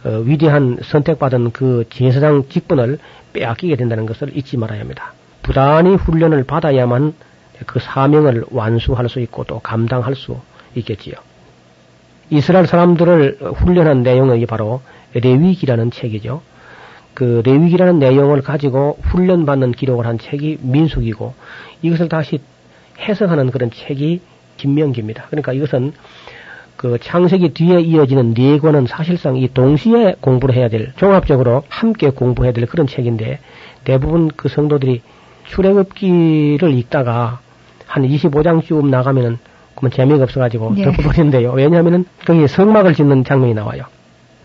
어, 위대한 선택받은 그 제사장 직분을 빼앗기게 된다는 것을 잊지 말아야 합니다. 부단히 훈련을 받아야만 그 사명을 완수할 수 있고 또 감당할 수 있겠지요. 이스라엘 사람들을 훈련한 내용이 바로 레위기라는 책이죠. 그 레위기라는 내용을 가지고 훈련받는 기록을 한 책이 민숙이고 이것을 다시 해석하는 그런 책이 김명기입니다. 그러니까 이것은 그 창세기 뒤에 이어지는 네 권은 사실상 이 동시에 공부를 해야 될 종합적으로 함께 공부해야 될 그런 책인데 대부분 그 성도들이 출애굽기를 읽다가 한 25장쯤 나가면은 그러면 재미가 없어가지고 네. 덮어버리는데요. 왜냐하면은 거기에 성막을 짓는 장면이 나와요.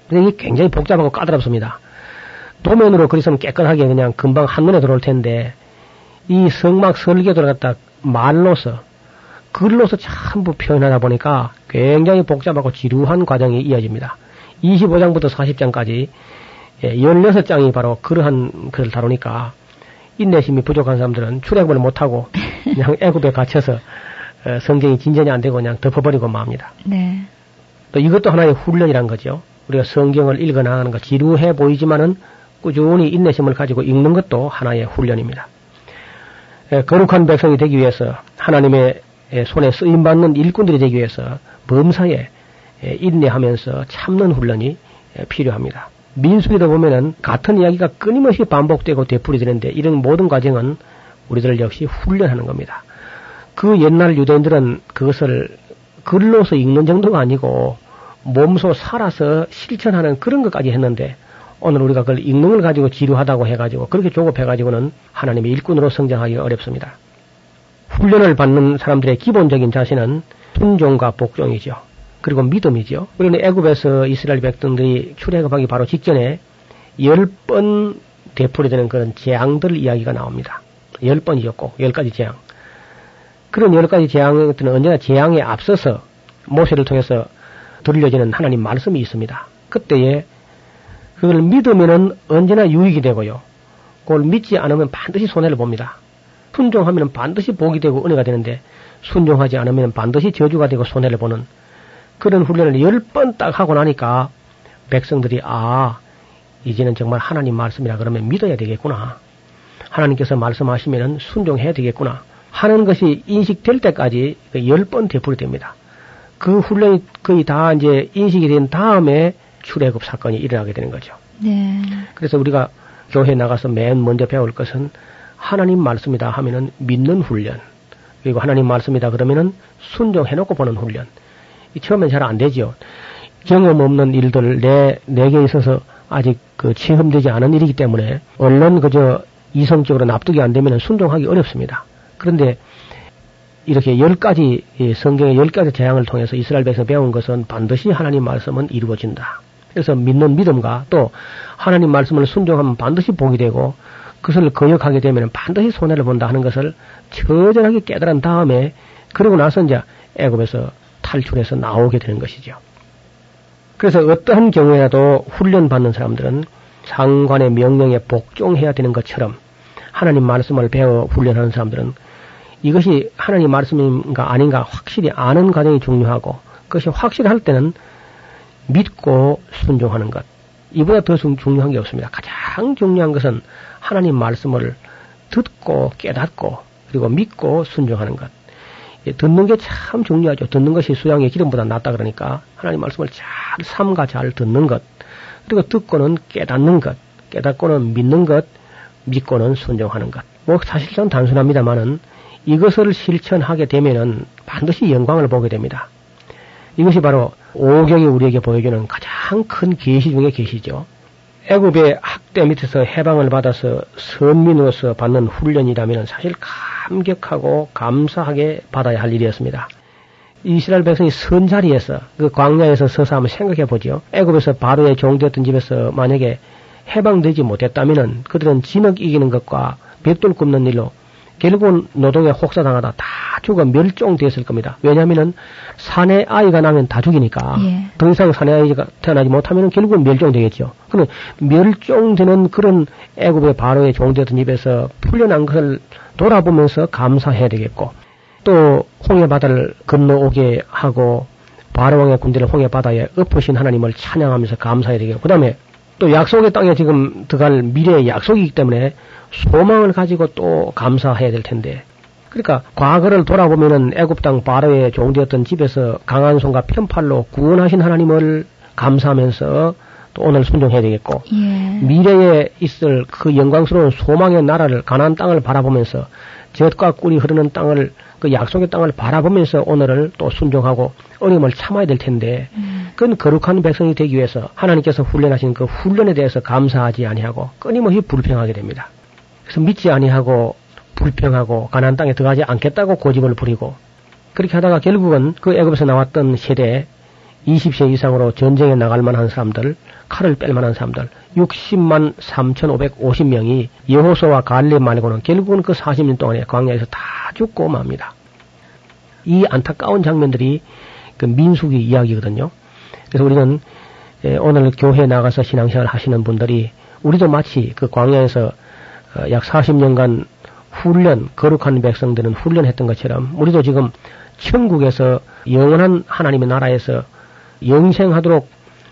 근데 이게 굉장히 복잡하고 까다롭습니다. 도면으로 그리스면 깨끗하게 그냥 금방 한눈에 들어올 텐데 이 성막 설계도를 갖다 말로서 글로서 전부 표현하다 보니까 굉장히 복잡하고 지루한 과정이 이어집니다. 25장부터 40장까지 16장이 바로 그러한 글을 다루니까 인내심이 부족한 사람들은 출애굽을 못하고 *laughs* 그냥 애굽에 갇혀서 어, 성경이 진전이 안 되고 그냥 덮어버리고 맙니다. 네. 또 이것도 하나의 훈련이란 거죠. 우리가 성경을 읽어 나가는 거 지루해 보이지만은 꾸준히 인내심을 가지고 읽는 것도 하나의 훈련입니다. 에, 거룩한 백성이 되기 위해서 하나님의 에, 손에 쓰임 받는 일꾼들이 되기 위해서 범사에 에, 인내하면서 참는 훈련이 에, 필요합니다. 민수기도 보면은 같은 이야기가 끊임없이 반복되고 되풀이되는데 이런 모든 과정은 우리들 역시 훈련하는 겁니다. 그 옛날 유대인들은 그것을 글로서 읽는 정도가 아니고 몸소 살아서 실천하는 그런 것까지 했는데 오늘 우리가 그걸 읽는 걸 가지고 지루하다고 해가지고 그렇게 조급해가지고는 하나님의 일꾼으로 성장하기가 어렵습니다. 훈련을 받는 사람들의 기본적인 자세는 순종과 복종이죠. 그리고 믿음이죠. 우리는 애굽에서 이스라엘 백성들이 출애굽하기 바로 직전에 열 번 되풀이되는 그런 재앙들 이야기가 나옵니다. 열 번이죠, 꼭. 열 가지 재앙. 그런 열 가지 재앙들은 언제나 재앙에 앞서서 모세를 통해서 들려지는 하나님 말씀이 있습니다. 그때에 그걸 믿으면은 언제나 유익이 되고요. 그걸 믿지 않으면 반드시 손해를 봅니다. 순종하면 반드시 복이 되고 은혜가 되는데 순종하지 않으면 반드시 저주가 되고 손해를 보는 그런 훈련을 열 번 딱 하고 나니까 백성들이 아 이제는 정말 하나님 말씀이라 그러면 믿어야 되겠구나. 하나님께서 말씀하시면 순종해야 되겠구나 하는 것이 인식될 때까지 그 열번 되풀이 됩니다. 그 훈련이 거의 다 이제 인식이 된 다음에 출애굽 사건이 일어나게 되는 거죠. 네. 그래서 우리가 교회 에 나가서 맨 먼저 배울 것은 하나님 말씀이다 하면은 믿는 훈련. 그리고 하나님 말씀이다 그러면은 순종해놓고 보는 훈련. 이 처음엔 잘 안 되죠. 경험 없는 일들 내, 내게 있어서 아직 그 체험되지 않은 일이기 때문에 얼른 그저 이성적으로 납득이 안 되면 순종하기 어렵습니다. 그런데 이렇게 열 가지 성경의 열 가지 재앙을 통해서 이스라엘 백성 배운 것은 반드시 하나님 말씀은 이루어진다. 그래서 믿는 믿음과 또 하나님 말씀을 순종하면 반드시 복이 되고 그것을 거역하게 되면 반드시 손해를 본다 하는 것을 처절하게 깨달은 다음에 그러고 나서 이제 애굽에서 탈출해서 나오게 되는 것이죠. 그래서 어떠한 경우에라도 훈련받는 사람들은 상관의 명령에 복종해야 되는 것처럼 하나님 말씀을 배워 훈련하는 사람들은 이것이 하나님 말씀인가 아닌가 확실히 아는 과정이 중요하고 그것이 확실할 때는 믿고 순종하는 것. 이보다 더 중요한 게 없습니다. 가장 중요한 것은 하나님 말씀을 듣고 깨닫고 그리고 믿고 순종하는 것. 듣는 게 참 중요하죠. 듣는 것이 수양의 기름보다 낫다 그러니까 하나님 말씀을 잘 삼가 잘 듣는 것. 그리고 듣고는 깨닫는 것. 깨닫고는 믿는 것. 믿고는 순종하는 것. 뭐 사실상 단순합니다만은 이것을 실천하게 되면은 반드시 영광을 보게 됩니다. 이것이 바로 오경이 우리에게 보여주는 가장 큰 계시 중의 계시죠. 애굽의 학대 밑에서 해방을 받아서 선민으로서 받는 훈련이라면 사실 감격하고 감사하게 받아야 할 일이었습니다. 이스라엘 백성이 선 자리에서 그 광야에서 서서 한번 생각해 보죠. 애굽에서 바로의 종되었던 집에서 만약에 해방되지 못했다면 그들은 진흙 이기는 것과 벽돌 굽는 일로 결국은 노동에 혹사당하다 다 죽어 멸종되었을 겁니다. 왜냐하면은 사내 아이가 나면 다 죽이니까 예. 더 이상 사내 아이가 태어나지 못하면 결국은 멸종되겠죠. 그는 멸종되는 그런 애굽의 바로의 종되었던 입에서 풀려난 것을 돌아보면서 감사해야 되겠고 또 홍해 바다를 건너오게 하고 바로왕의 군대를 홍해 바다에 엎으신 하나님을 찬양하면서 감사해야 되겠고 그 다음에 또 약속의 땅에 지금 들어갈 미래의 약속이기 때문에 소망을 가지고 또 감사해야 될 텐데 그러니까 과거를 돌아보면은 애굽 땅 바로의 종되었던 집에서 강한 손과 편팔로 구원하신 하나님을 감사하면서 또 오늘 순종해야 되겠고 예. 미래에 있을 그 영광스러운 소망의 나라를 가나안 땅을 바라보면서 젖과 꿀이 흐르는 땅을 그 약속의 땅을 바라보면서 오늘을 또 순종하고 어려움을 참아야 될 텐데 음. 그건 거룩한 백성이 되기 위해서 하나님께서 훈련하신 그 훈련에 대해서 감사하지 아니하고 끊임없이 불평하게 됩니다. 그래서 믿지 아니하고 불평하고 가난 땅에 들어가지 않겠다고 고집을 부리고 그렇게 하다가 결국은 그 애굽에서 나왔던 세대 20세 이상으로 전쟁에 나갈 만한 사람들, 칼을 뺄 만한 사람들, 60만 3,550명이 여호수와 갈렙 말고는 결국은 그 40년 동안에 광야에서 다 죽고 맙니다. 이 안타까운 장면들이 그 민숙이 이야기거든요. 그래서 우리는 예, 오늘 교회에 나가서 신앙생활 하시는 분들이 우리도 마치 그 광야에서 어, 약 40년간 훈련, 거룩한 백성들은 훈련했던 것처럼 우리도 지금 천국에서 영원한 하나님의 나라에서 영생하도록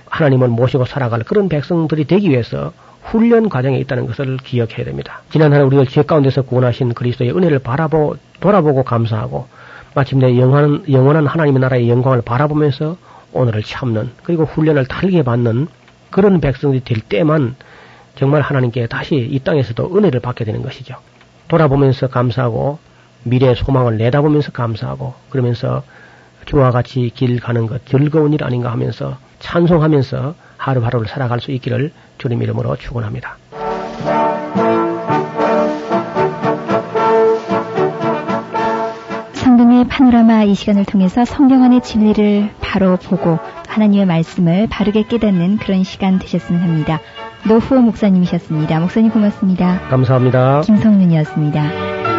하나님을 모시고 살아갈 그런 백성들이 되기 위해서 훈련 과정에 있다는 것을 기억해야 됩니다. 지난해 우리를 죄 가운데서 구원하신 그리스도의 은혜를 바라보, 돌아보고 감사하고 마침내 영원한, 영원한 하나님의 나라의 영광을 바라보면서 오늘을 참는 그리고 훈련을 달게 받는 그런 백성들이 될 때만 정말 하나님께 다시 이 땅에서도 은혜를 받게 되는 것이죠. 돌아보면서 감사하고 미래의 소망을 내다보면서 감사하고 그러면서 주와 같이 길 가는 것 즐거운 일 아닌가 하면서 찬송하면서 하루하루를 살아갈 수 있기를 주님 이름으로 축원합니다. 성경의 파노라마 이 시간을 통해서 성경 안의 진리를 바로 보고 하나님의 말씀을 바르게 깨닫는 그런 시간 되셨으면 합니다. 노후호 목사님이셨습니다. 목사님 고맙습니다. 감사합니다. 김성윤이었습니다.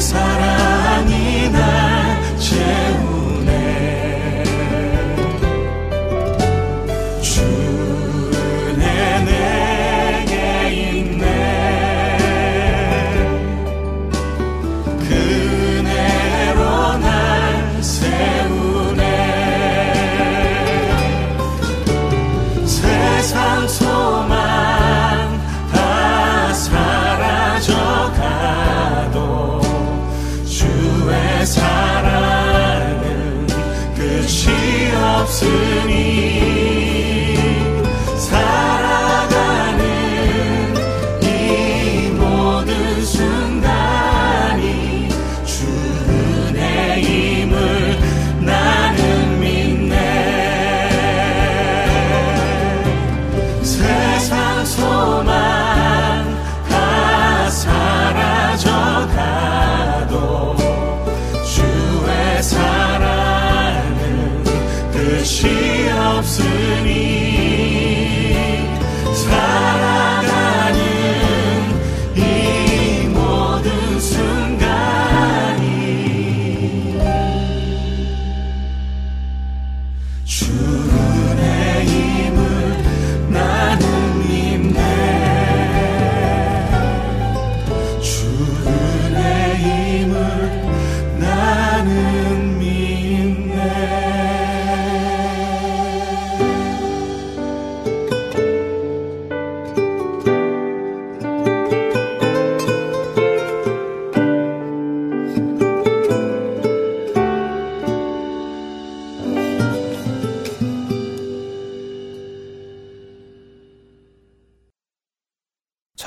사랑이 날 채우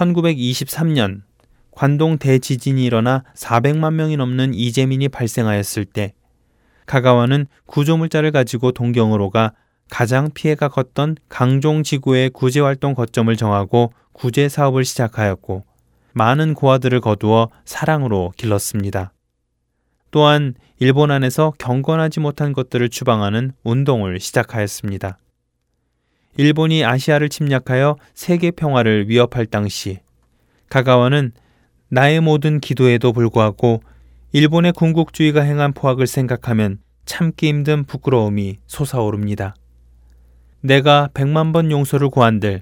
(1923년) 관동 대지진이 일어나 400만 명이 넘는 이재민이 발생하였을 때 가가와는 구조물자를 가지고 동경으로 가 가장 피해가 컸던 강종 지구의 구제 활동 거점을 정하고 구제 사업을 시작하였고 많은 고아들을 거두어 사랑으로 길렀습니다. 또한 일본 안에서 경건하지 못한 것들을 추방하는 운동을 시작하였습니다. 일본이 아시아를 침략하여 세계 평화를 위협할 당시 가가와는 나의 모든 기도에도 불구하고 일본의 군국주의가 행한 포악을 생각하면 참기 힘든 부끄러움이 솟아오릅니다. 내가 백만 번 용서를 구한들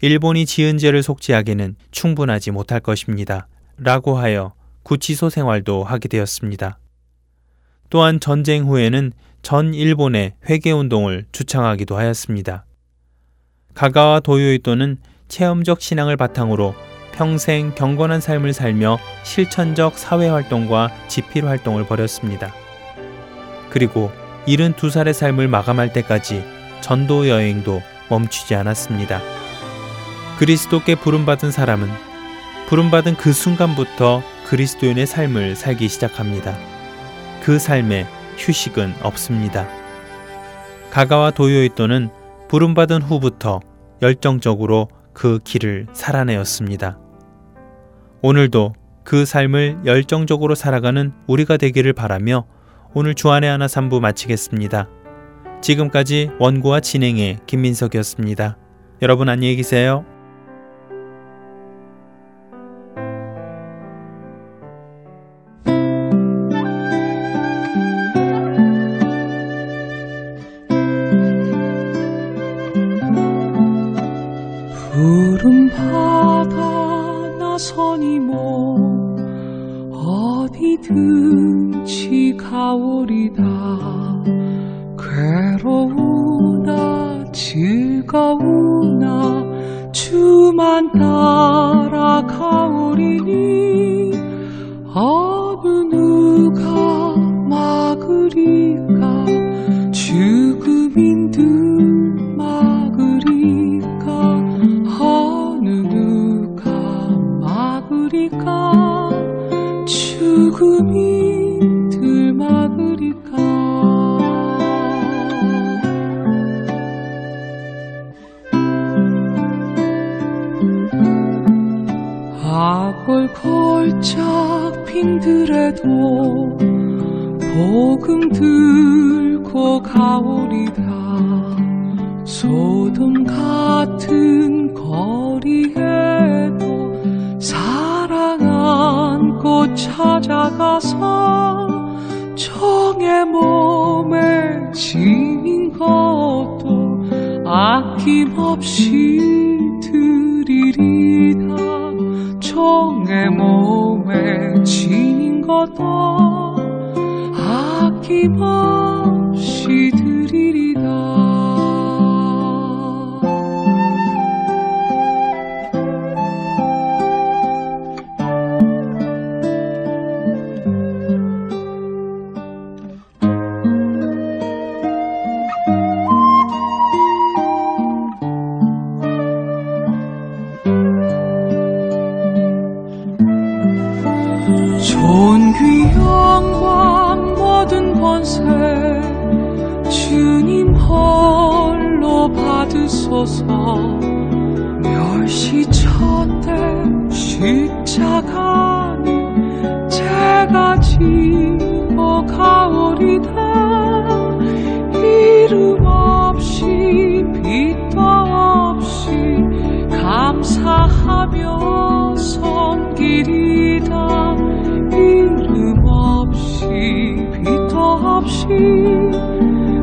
일본이 지은 죄를 속죄하기는 충분하지 못할 것입니다. 라고 하여 구치소 생활도 하게 되었습니다. 또한 전쟁 후에는 전 일본의 회개운동을 주창하기도 하였습니다. 가가와 도요이토는 체험적 신앙을 바탕으로 평생 경건한 삶을 살며 실천적 사회활동과 집필활동을 벌였습니다. 그리고 72살의 삶을 마감할 때까지 전도 여행도 멈추지 않았습니다. 그리스도께 부름받은 사람은 부름받은 그 순간부터 그리스도인의 삶을 살기 시작합니다. 그 삶에 휴식은 없습니다. 가가와 도요이토는 부름받은 후부터 열정적으로 그 길을 살아내었습니다. 오늘도 그 삶을 열정적으로 살아가는 우리가 되기를 바라며 오늘 주안의 하나 삼부 마치겠습니다. 지금까지 원고와 진행의 김민석이었습니다. 여러분 안녕히 계세요. 길만 따라 가오리니. 힘들어도 복음 들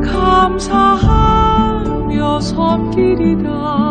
감사하며 섬길이다.